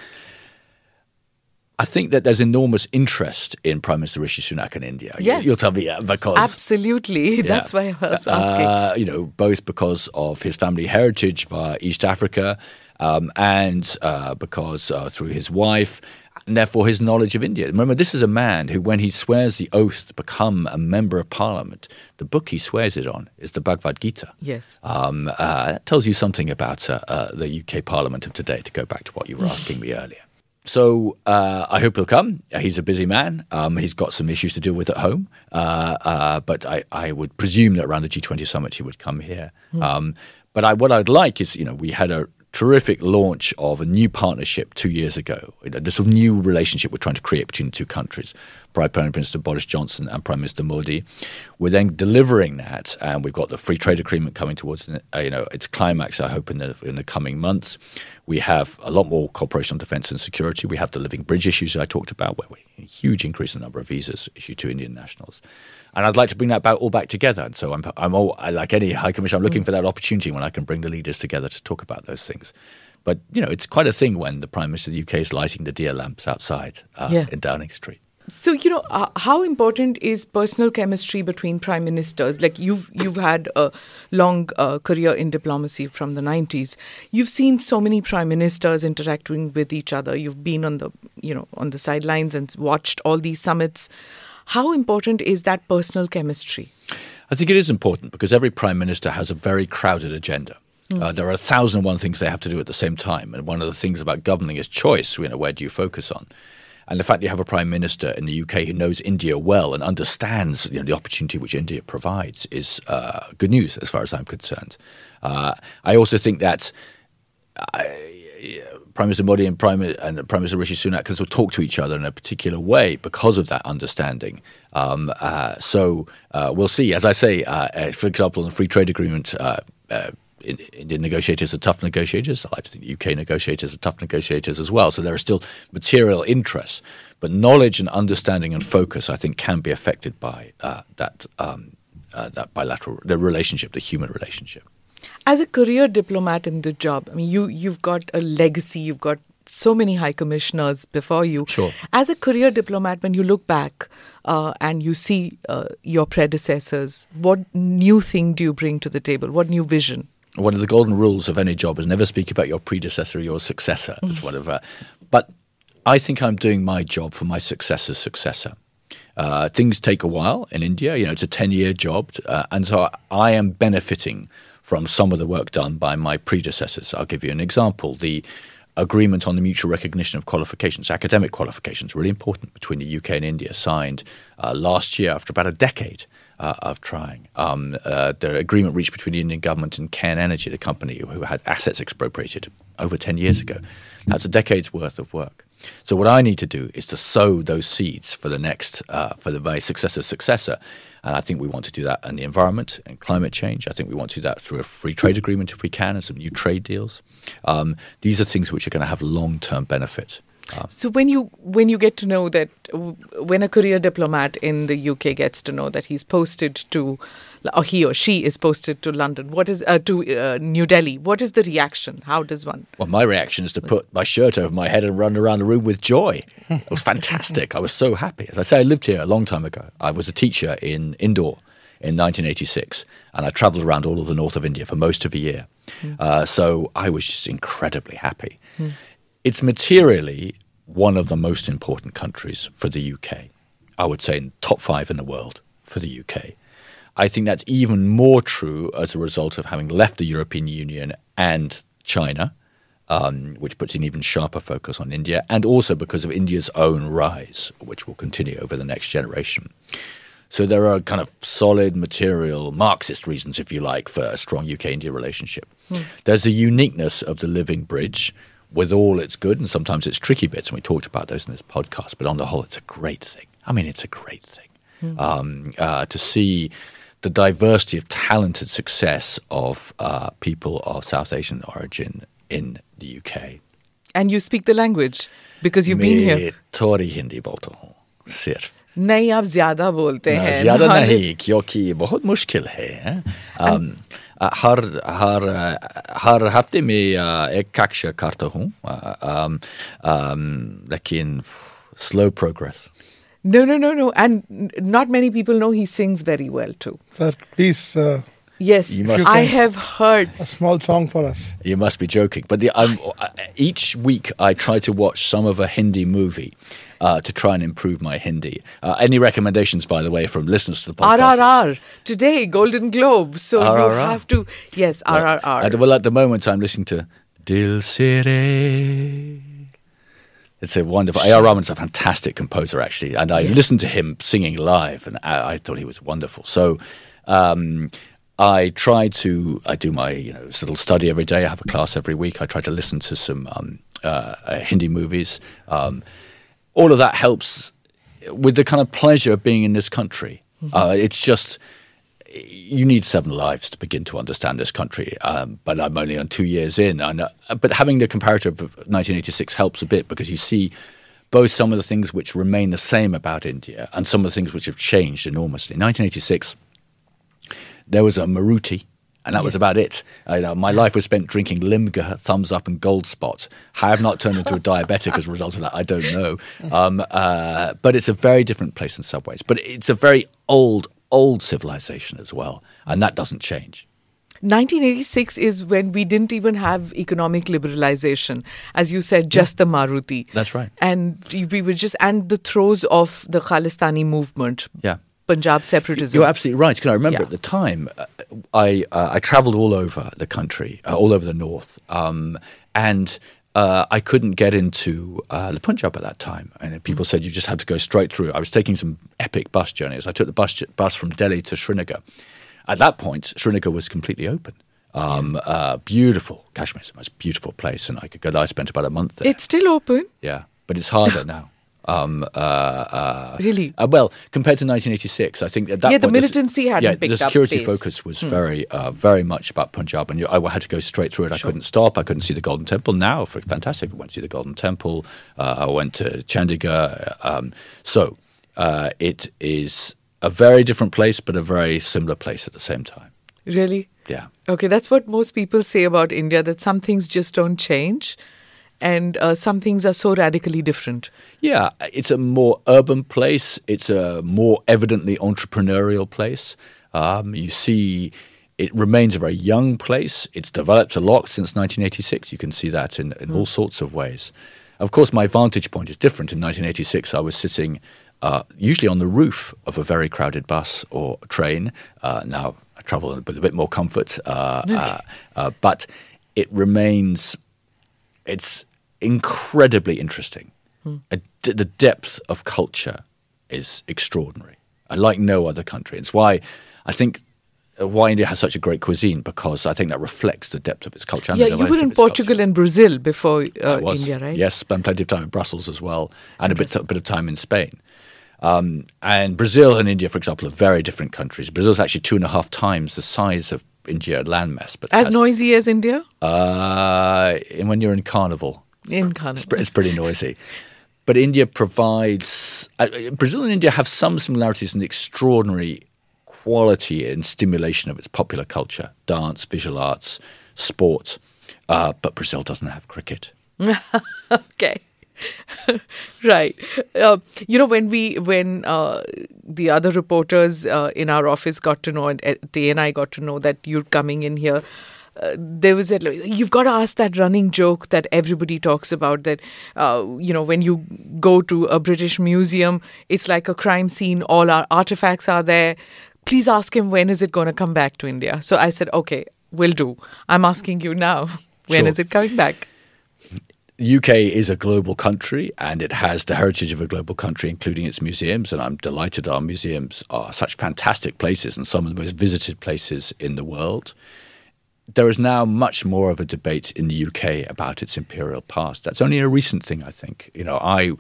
I think that there's enormous interest in Prime Minister Rishi Sunak in India. Yes. You, will tell me yeah, because absolutely. Yeah, That's why I was asking. Uh, you know, both because of his family heritage via East Africa, um, and uh, because uh, through his wife, and therefore his knowledge of India. Remember, this is a man who, when he swears the oath to become a member of Parliament, the book he swears it on is the Bhagavad Gita. Yes, um, uh, that tells you something about uh, uh, the UK Parliament of today. To go back to what you were asking me earlier. So uh, I hope he'll come. He's a busy man. Um, he's got some issues to deal with at home. Uh, uh, but I, I, would presume that around the G20 summit he would come here. Mm. Um, but I, what I'd like is, you know, we had a terrific launch of a new partnership two years ago. This sort of new relationship we're trying to create between the two countries. Prime Minister Boris Johnson and Prime Minister Modi. We're then delivering that, and we've got the free trade agreement coming towards uh, you know its climax. I hope in the in the coming months. We have a lot more cooperation on defence and security. We have the living bridge issues I talked about, where we a huge increase in the number of visas issued to Indian nationals. And I'd like to bring that back, all back together. And so I'm, I'm all, like any High Commissioner, I'm looking mm. for that opportunity when I can bring the leaders together to talk about those things. But, you know, it's quite a thing when the Prime Minister of the UK is lighting the diya lamps outside uh, yeah. in Downing Street. So you know uh, how important is personal chemistry between prime ministers? Like you've you've had a long uh, career in diplomacy from the '90s. You've seen so many prime ministers interacting with each other. You've been on the you know on the sidelines and watched all these summits. How important is that personal chemistry? I think it is important because every prime minister has a very crowded agenda. Mm. Uh, there are a thousand and one things they have to do at the same time, and one of the things about governing is choice. You know, where do you focus on? And the fact that you have a prime minister in the UK who knows India well and understands you know, the opportunity which India provides is uh, good news as far as I'm concerned. Uh, I also think that. I, Prime Minister Modi and Prime, and Prime Minister Rishi Sunak can sort of talk to each other in a particular way because of that understanding. Um, uh, so uh, we'll see. As I say, uh, uh for example, in the free trade agreement, uh, uh, Indian negotiators are tough negotiators. I like to think UK negotiators are tough negotiators as well. So there are still material interests, but knowledge and understanding and focus, I think, can be affected by that um, that bilateral the relationship, the human relationship. As a career diplomat in the job, I mean, you you've got a legacy. You've got so many high commissioners before you. Sure. As a career diplomat, when you look back uh, and you see uh, your predecessors, what new thing do you bring to the table? What new vision? one of the golden rules of any job is never speak about your predecessor or your successor. It's one of, uh, but I think I'm doing my job for my successor's successor. Uh, things take a while in India. You know, it's a ten-year job, uh, and so I am benefiting from some of the work done by my predecessors. I'll give you an example: the agreement on the mutual recognition of qualifications, academic qualifications, really important between the UK and India, signed uh, last year after about a decade uh, of trying. Um, uh, the agreement reached between the Indian government and Cairn Energy, the company who had assets expropriated over 10 years ago. That's a decade's worth of work. So what I need to do is to sow those seeds for the next, uh, for the very successor's successor. And I think we want to do that in the environment and climate change. I think we want to do that through a free trade agreement if we can and some new trade deals. Um, these are things which are going to have long-term benefits. So when you when you get to know that when a career diplomat in the UK gets to know that he's posted to or he or she is posted to London, what is uh, to uh, New Delhi? What is the reaction? How does one? Well, my reaction is to put my shirt over my head and run around the room with joy. It was fantastic. I was so happy. As I say, I lived here a long time ago. I was a teacher in Indore in 1986, and I travelled around all of the north of India for most of a year. Mm. Uh, so I was just incredibly happy. Mm. It's materially one of the most important countries for the UK. I would say in top five in the world for the UK. I think that's even more true as a result of having left the European Union and China, um, which puts an even sharper focus on India, and also because of India's own rise, which will continue over the next generation. So there are kind of solid material Marxist reasons, if you like, for a strong UK India relationship. There's the uniqueness of the living bridge with all its good and sometimes its tricky bits, and we talked about those in this podcast, but on the whole, it's a great thing. I mean, it's a great thing um, uh, to see the diversity of talented success of uh, people of South Asian origin in the UK. And you speak the language because you've been here. मैं थोड़ी हिंदी बोलता हूँ सिर्फ नहीं आप ज्यादा बोलते ना, हैं ज्यादा हाँ, नहीं क्योंकि ये बहुत मुश्किल है हैं? अम, अ, हर हर अ, हर हफ्ते में अ, एक कक्षा करता हूँ अ, अम, अम, लेकिन slow progress no, no, no, no. And not many people know he sings very well too. Sir, please, uh, Yes, You must- I have heard. a small song for us. You must be joking. But the, um, uh, each week I try to watch some of a Hindi movie uh, to try and improve my Hindi. Uh, any recommendations, by the way, from listeners to the podcast? RRR today, Golden Globe. So you have to, yes, Right. RRR. At- well, at the moment, I'm listening to Dil Se Re. It's a wonderful. A.R. Rahman's a fantastic composer, actually, and I listened to him singing live, and I, I thought he was wonderful. So, um, I try to. I do my you know little study every day. I have a class every week. I try to listen to some um, uh, uh, Hindi movies. Um, all of that helps with the kind of pleasure of being in this country. Uh, it's just you need seven lives to begin to understand this country. Um, but I'm only on two years in. And, uh, but having the comparative of 1986 helps a bit because you see both some of the things which remain the same about India and some of the things which have changed enormously. In 1986, there was a Maruti. And that was about it. Uh, my life was spent drinking Limca, Thums Up, and Gold Spot. How I've not turned into a diabetic as a result of that, I don't know. Um, uh, but it's a very different place in some ways. But it's a very old, old civilization as well, and that doesn't change. 1986 is when we didn't even have economic liberalization. As you said, just the Maruti. That's right. And we were just, and the throes of the Khalistani movement. Yeah. Punjab separatism. You're absolutely right. Because I remember Yeah. at the time, uh, I uh, I travelled all over the country, uh, all over the north, um, and uh, I couldn't get into uh, the Punjab at that time. And people said you just had to go straight through. I was taking some epic bus journeys. I took the bus bus from Delhi to Srinagar. At that point, Srinagar was completely open. Um, uh, beautiful. Kashmir is the most beautiful place, and I could go there. I spent about a month there. it's still open. Yeah, but it's harder now. Um, uh, uh, Really? Uh, well, compared to 1986, I think at that Yeah, the militancy hadn't yeah, the security. Hmm. focus was very, uh, very much about Punjab, and you, I had to go straight through it. I couldn't stop. I couldn't see the Golden Temple. Now, for fantastic, I went to see the Golden Temple. Uh, I went to Chandigarh. Um, so uh, it is a very different place, but a very similar place at the same time. Really? Yeah. Okay, that's what most people say about India that some things just don't change and uh, some things are so radically different. Yeah, it's a more urban place. It's a more evidently entrepreneurial place. Um, you see, it remains a very young place. It's developed a lot since 1986. You can see that in, in all sorts of ways. Of course, my vantage point is different. In 1986, I was sitting uh, usually on the roof of a very crowded bus or train. Uh, now I travel with a bit more comfort, uh, uh, uh, but it remains it's incredibly interesting. D- the depth of culture is extraordinary, like no other country. It's why I think uh, why India has such a great cuisine because I think that reflects the depth of its culture. and yeah, you were in its culture. Portugal and Brazil before uh. India, right? Yes, spent plenty of time in Brussels as well, and a bit a bit of time in Spain. Um, and Brazil and India, for example, are very different countries. Brazil is actually two and a half times the size of India landmass, but As has- noisy as India? uh, and when you're in carnival, In it's, it's pretty noisy. But India provides. Uh, Brazil and India have some similarities in extraordinary quality and stimulation of its popular culture dance, visual arts, sport. Uh, but Brazil doesn't have cricket. okay right uh, you know when we when uh, the other reporters uh, in our office got to know and uh, Tay and I got to know that you're coming in here uh, there was that you've got to ask that running joke that everybody talks about that uh, you know when you go to a British museum it's like a crime scene all our artifacts are there please ask him when is it going to come back to India so I said okay will do I'm asking you now when is Sure. it coming back UK is a global country and it has the heritage of a global country, including its museums. And I'm delighted our museums are such fantastic places and some of the most visited places in the world. There is now much more of a debate in the UK about its imperial past. That's only a recent thing, I think. You know, I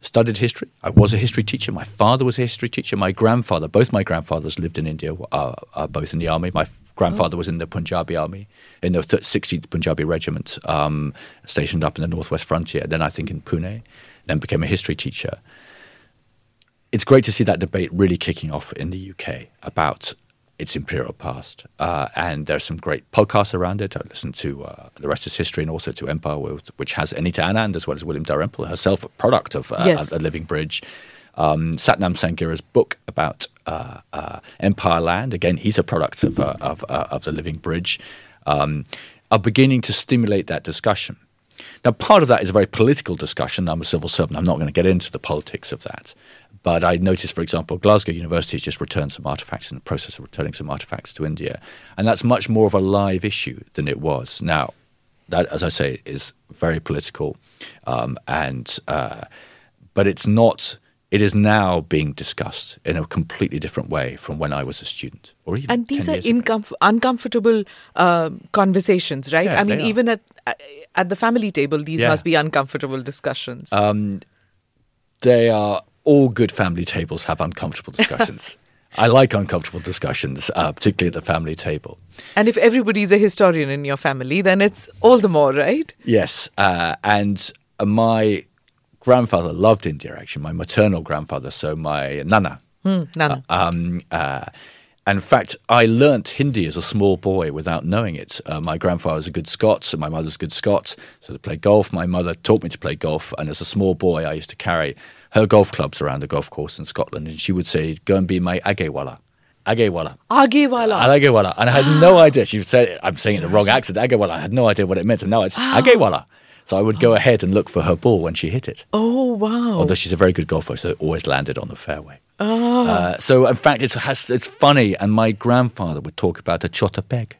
studied history. I was a history teacher. My father was a history teacher. My grandfather, both my grandfathers lived in India, uh, uh, both in the army. My grandfather was in the Punjabi army, in the 16th Punjabi Regiment, um, stationed up in the northwest frontier. Then I think in Pune, then became a history teacher. It's great to see that debate really kicking off in the UK about its imperial past. Uh, and there's some great podcasts around it. I listen to uh, The Rest is History and also to Empire, which has Anita Anand as well as William Dalrymple, herself a product of uh, yes. a, a living bridge um, Sathnam Sanghera's book about uh, uh, Empireland. Again, he's a product of, uh, of, uh, of, the Living Bridge. Um, are beginning to stimulate that discussion. Now, part of that is a very political discussion. I'm a civil servant. I'm not going to get into the politics of that. But I noticed, for example, Glasgow University has just returned some artifacts in the process of returning some artifacts to India. And that's much more of a live issue than it was. Now, that, as I say, is very political. Um, and, uh, but it's not it is now being discussed in a completely different way from when I was a student. Or even and these are incom- uncomfortable uh, conversations, right? Yeah, I mean, even at at the family table, these yeah. must be uncomfortable discussions. Um, they are all good family tables have uncomfortable discussions. I like uncomfortable discussions, uh, particularly at the family table. And if everybody's a historian in your family, then it's all the more, right? Yes. Uh, and my grandfather loved India, actually, my maternal grandfather, so my nana. Mm, nana. Uh, um, uh, in fact, I learnt Hindi as a small boy without knowing it. Uh, my grandfather was a good Scot, and my mother's a good Scot. So to play golf, my mother taught me to play golf. And as a small boy, I used to carry her golf clubs around the golf course in Scotland. And she would say, Go and be my agewala. Agewala. Agewala. Agewala. And I had no idea. She said, I'm saying it in the wrong accent, Agewala. I had no idea what it meant. And now it's. Agewala. So I would go ahead and look for her ball when she hit it. Oh, wow. Although she's a very good golfer, so it always landed on the fairway. Oh. Uh, so, in fact, it's, it's funny. And my grandfather would talk about a chota peg.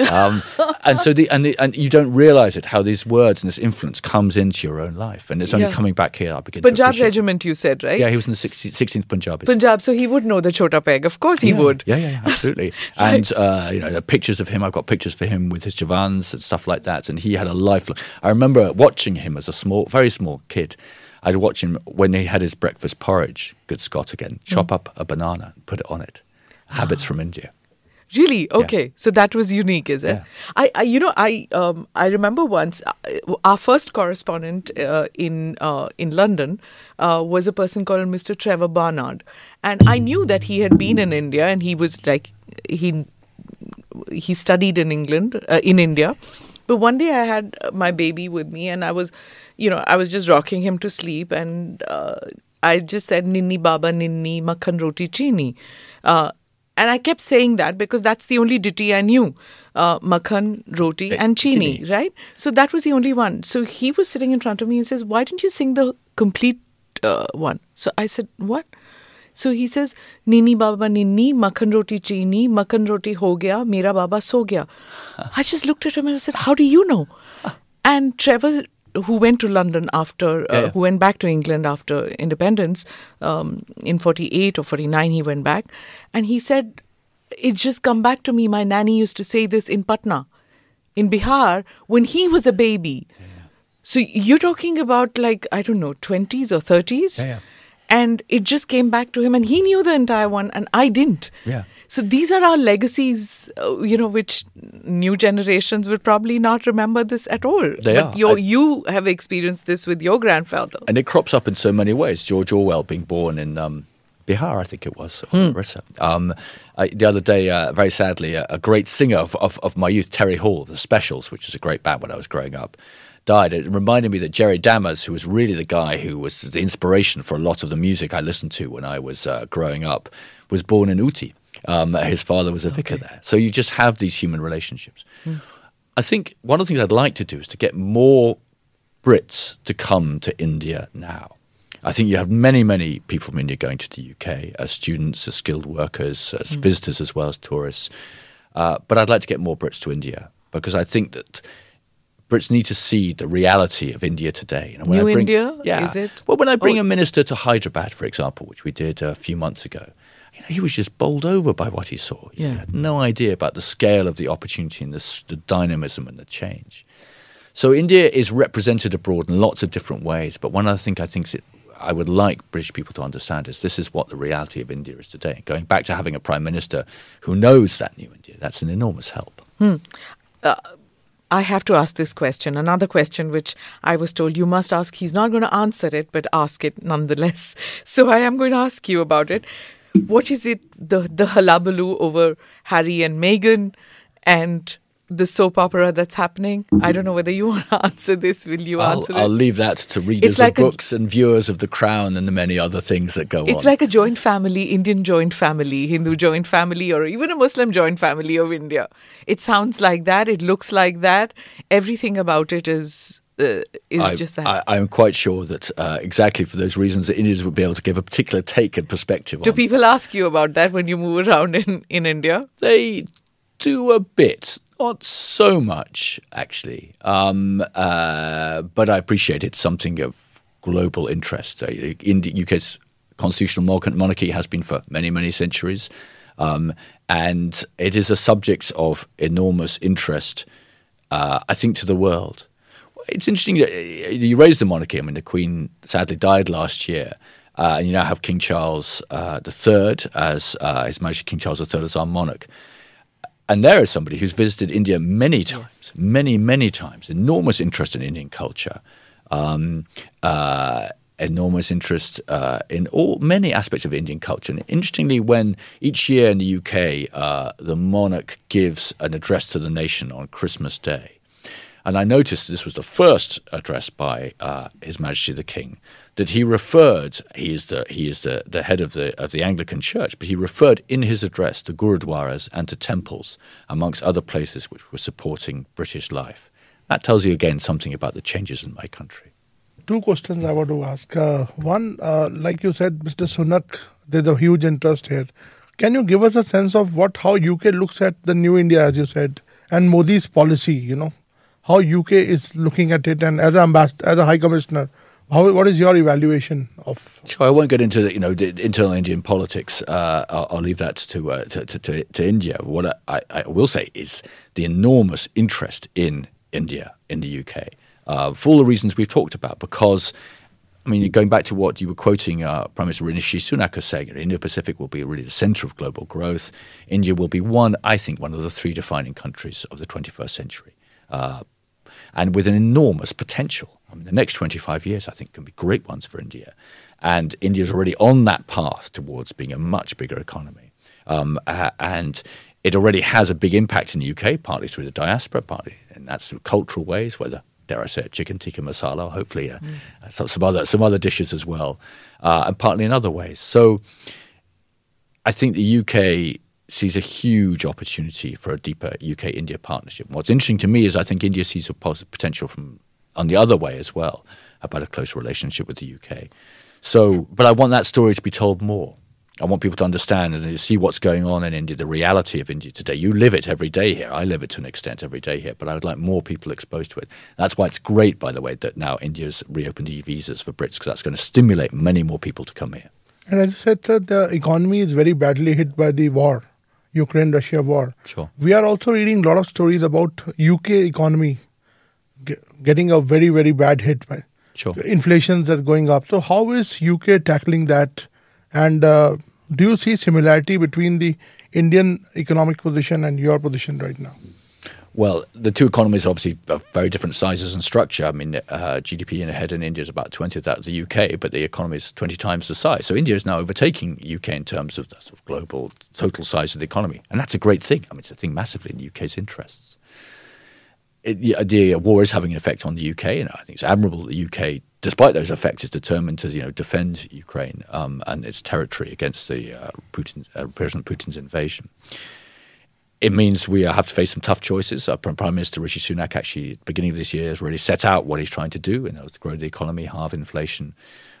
Um, and so the and, the and you don't realize it how these words and this influence comes into your own life, and it's only yeah. coming back here. I begin Punjab regiment, you said, right? Yeah, he was in the 16th Punjab. Punjab, so he would know the Chota Peg. Of course, he yeah. would. Yeah, yeah, yeah absolutely. right. And uh, you know, the pictures of him. I've got pictures for him with his jawans and stuff like that. And he had a life. I remember watching him as a small, very small kid. I'd watch him when he had his breakfast porridge. Good Scot again. Chop mm. up a banana, put it on it. Habits from India. Really? Okay. Yeah. So that was unique, is it? Yeah. I, I, you know, I, um, I remember once uh, our first correspondent uh, in uh, in London uh, was a person called Mr. Trevor Barnard, and I knew that he had been in India and he was like he he studied in England uh, in India. But one day I had my baby with me, and I was, you know, I was just rocking him to sleep, and uh, I just said "Ninni Baba Ninni Makhan Roti Chini." And I kept saying that because that's the only ditty I knew uh, Makhan, Roti, and Chini, chini, right? So that was the only one. So he was sitting in front of me and says, Why didn't you sing the complete uh, one? So I said, What? So he says, Nini Baba Nini, Makhan Roti Chini, Makhan Roti Ho Gaya, Mera Baba So Gaya. I just looked at him and I said, How do you know? And Trevor who went to London after, uh, yeah, yeah. who went back to England after independence um, in 48 or 49, he went back. And he said, It just come back to me. My nanny used to say this in Patna, in Bihar, when he was a baby. So you're talking about like, I don't know, 20s or 30s? And it just came back to him, and he knew the entire one, and I didn't. Yeah. So these are our legacies, uh, you know, which new generations will probably not remember this at all. They but are. you have experienced this with your grandfather. And it crops up in so many ways. George Orwell being born in um, Bihar, I think it was, hmm. um, I, the other day, uh, very sadly, a, a great singer of, of, of, my youth, Terry Hall, the Specials, which is a great band when I was growing up, died. It reminded me that Jerry Dammers, who was really the guy who was the inspiration for a lot of the music I listened to when I was uh, growing up, was born in Ooty. Um, his father was a vicar okay. there. So you just have these human relationships. Mm. I think one of the things I'd like to do is to get more Brits to come to India now. I think you have many, many people from India going to the UK as students, as skilled workers, as mm. visitors, as well as tourists. Uh, but I'd like to get more Brits to India because I think that Brits need to see the reality of India today. You know, when New I bring- India, yeah. is it? Well, when I bring Oh. a minister to Hyderabad, for example, which we did a few months ago, he was just bowled over by what he saw. He Yeah. had no idea about the scale of the opportunity and the, the dynamism and the change. So India is represented abroad in lots of different ways. But one other thing I think is- I would like British people to understand is this is what the reality of India is today. Going back to having a prime minister who knows that new India, that's an enormous help. Hmm. Uh, I have to ask this question. Another question which I was told you must ask. He's not going to answer it, but ask it nonetheless. So I am going to ask you about it. What is it, the, the hullabaloo over Harry and Meghan and the soap opera that's happening? I don't know whether you want to answer this. Will you I'll, answer I'll it? leave that to readers like of books and viewers of The Crown and the many other things that go It's on. It's like a joint family, Indian joint family, Hindu joint family, or even a Muslim joint family of India. It sounds like that. It looks like that. Everything about it is uh, is I, just that. I, I'm quite sure that uh, exactly for those reasons, that Indians would be able to give a particular take and perspective Do on. people ask you about that when you move around in, in India? They do a bit, not so much actually, um, uh, but I appreciate it's something of global interest. Uh, in the UK's constitutional monarchy has been for many, many centuries, um, and it is a subject of enormous interest, uh, I think, to the world. It's interesting that uh, you raised the monarchy. I mean, the Queen sadly died last year. Uh, and you now have King Charles uh, III as uh, His Majesty King Charles III as our monarch. And there is somebody who's visited India many times, many, many times. Enormous interest in Indian culture, um, uh, enormous interest uh, in all many aspects of Indian culture. And interestingly, when each year in the UK, uh, the monarch gives an address to the nation on Christmas Day. And I noticed this was the first address by uh, His Majesty the King that he referred. He is the he is the, the head of the of the Anglican Church, but he referred in his address to gurudwaras and to temples, amongst other places which were supporting British life. That tells you again something about the changes in my country. Two questions I want to ask. Uh, one, uh, like you said, Mr. Sunak, there's a huge interest here. Can you give us a sense of what how UK looks at the new India, as you said, and Modi's policy? You know, how UK is looking at it, and as an ambassador, as a High Commissioner, how what is your evaluation of? I won't get into the, you know the internal Indian politics. Uh, I'll, I'll leave that to, uh, to, to, to India. What I, I will say is the enormous interest in India in the UK uh, for all the reasons we've talked about. Because I mean, going back to what you were quoting uh, Prime Minister Rishi Sunak as saying, Indo-Pacific will be really the centre of global growth. India will be one, I think, one of the three defining countries of the 21st century. Uh, and with an enormous potential. I mean, the next 25 years, I think, can be great ones for India. And India's already on that path towards being a much bigger economy. Um, uh, and it already has a big impact in the UK, partly through the diaspora, partly, and that's through cultural ways, whether, dare I say it, chicken tikka masala, hopefully uh, so- some, other, some other dishes as well, uh, and partly in other ways. So I think the UK sees a huge opportunity for a deeper UK India partnership. What's interesting to me is I think India sees a positive potential from on the other way as well about a close relationship with the UK. So, but I want that story to be told more. I want people to understand and see what's going on in India, the reality of India today. You live it every day here. I live it to an extent every day here, but I would like more people exposed to it. That's why it's great, by the way, that now India's reopened e visas for Brits because that's going to stimulate many more people to come here. And as you said, sir, the economy is very badly hit by the war, Ukraine-Russia war. Sure. We are also reading a lot of stories about UK economy ge- getting a very very bad hit by Sure. inflations are going up. So how is UK tackling that? And uh, do you see similarity between the Indian economic position and your position right now? Well, the two economies are obviously of very different sizes and structure. I mean, uh, GDP in a head in India is about 20th that of the UK, but the economy is 20 times the size. So India is now overtaking UK in terms of the sort of global total size of the economy. And that's a great thing. I mean, it's a thing massively in the UK's interests. It, the, the war is having an effect on the UK, and I think it's admirable that the UK, despite those effects, is determined to you know defend Ukraine um, and its territory against the uh, Putin, uh, President Putin's invasion it means we have to face some tough choices. Uh, Prime Minister Rishi Sunak actually, beginning of this year, has really set out what he's trying to do, you know, to grow the economy, halve inflation,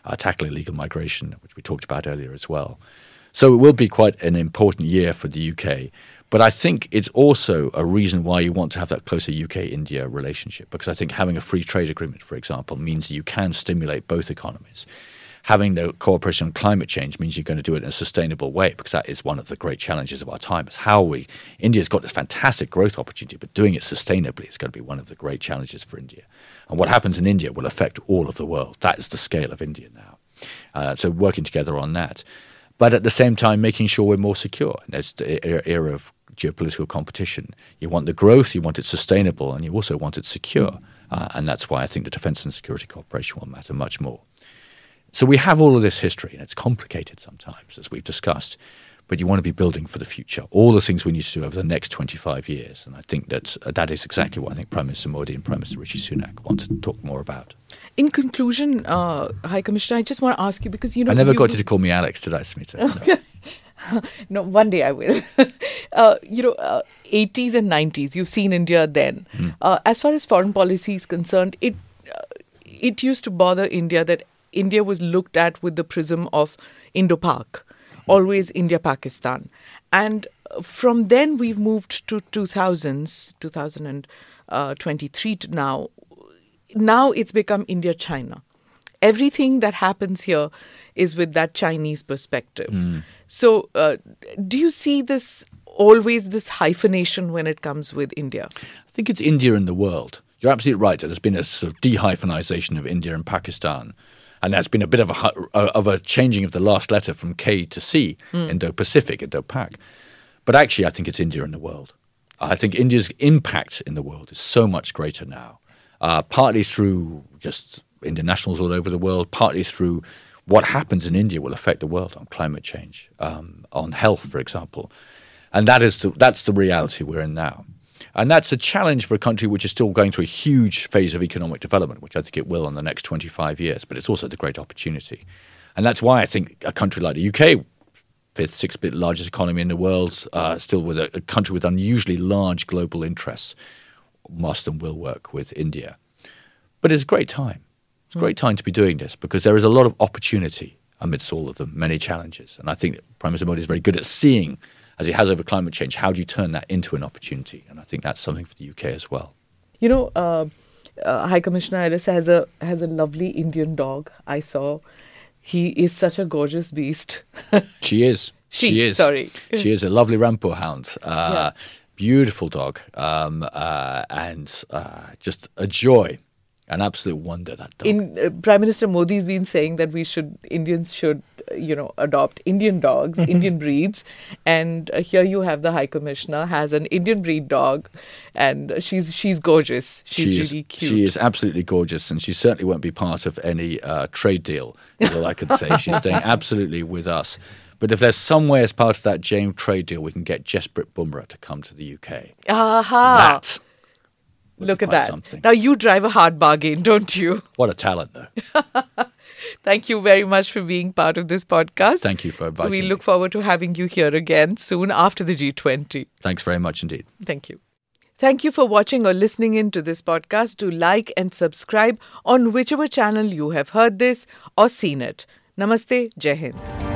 uh, tackle illegal migration, which we talked about earlier as well. So it will be quite an important year for the UK. But I think it's also a reason why you want to have that closer UK India relationship, because I think having a free trade agreement, for example, means you can stimulate both economies. Having the cooperation on climate change means you're going to do it in a sustainable way, because that is one of the great challenges of our time. Is how we India's got this fantastic growth opportunity, but doing it sustainably is going to be one of the great challenges for India. And what happens in India will affect all of the world. That is the scale of India now. Uh, so working together on that, but at the same time making sure we're more secure. And there's the era of geopolitical competition. You want the growth, you want it sustainable, and you also want it secure. Uh, and that's why I think the defense and security cooperation will matter much more. So we have all of this history, and it's complicated sometimes, as we've discussed. But you want to be building for the future, all the things we need to do over the next 25 years. And I think that uh, that is exactly what I think Prime Minister Modi and Prime Minister Rishi Sunak want to talk more about. In conclusion, uh, High Commissioner, I just want to ask you because you know I never you, got you to call me Alex, did I, Smita? No. no, one day I will. uh, you know, uh, 80s and 90s, you've seen India then. Hmm. Uh, as far as foreign policy is concerned, it uh, it used to bother India that India was looked at with the prism of Indo-Pak, always India-Pakistan, and from then we've moved to 2000s, 2023 to now. Now it's become India-China. Everything that happens here is with that Chinese perspective. So, uh, do you see this always this hyphenation when it comes with India? I think it's India and the world. You're absolutely right. There's been a sort of dehyphenization of India and Pakistan. And that's been a bit of a, of a changing of the last letter from K to C, Indo-Pacific, Indo-Pak. But actually, I think it's India and the world. I think India's impact in the world is so much greater now, uh, partly through just Indian nationals all over the world, partly through what happens in India will affect the world on climate change, um, on health, for example. And that is the, that's the reality we're in now. And that's a challenge for a country which is still going through a huge phase of economic development, which I think it will in the next 25 years. But it's also the great opportunity. And that's why I think a country like the UK, fifth, sixth bit largest economy in the world, uh, still with a, a country with unusually large global interests, must and will work with India. But it's a great time. It's a great time to be doing this because there is a lot of opportunity amidst all of the many challenges. And I think Prime Minister Modi is very good at seeing, as it has over climate change, how do you turn that into an opportunity? And I think that's something for the UK as well. You know, uh, uh, High Commissioner Ellis has a has a lovely Indian dog. I saw. He is such a gorgeous beast. She is. She, is. sorry. She is a lovely Rampur hound. Uh, Yeah. Beautiful dog. Um, uh, and uh, just a joy. An absolute wonder, that dog. In uh, Prime Minister Modi's been saying that we should Indians should you know adopt Indian dogs, Indian breeds, and uh, here you have the High Commissioner has an Indian breed dog, and she's she's gorgeous. She's she is, really cute. She is absolutely gorgeous, and she certainly won't be part of any uh, trade deal. Is all I could say. She's staying absolutely with us. But if there's some way as part of that James trade deal, we can get Jasprit Bumrah to come to the UK. Aha! That. Look at that. Something. Now you drive a hard bargain, don't you? What a talent, though. Thank you very much for being part of this podcast. Thank you for inviting We me. look forward to having you here again soon after the G20. Thanks very much indeed. Thank you. Thank you for watching or listening in to this podcast. Do like and subscribe on whichever channel you have heard this or seen it. Namaste, Jai Hind.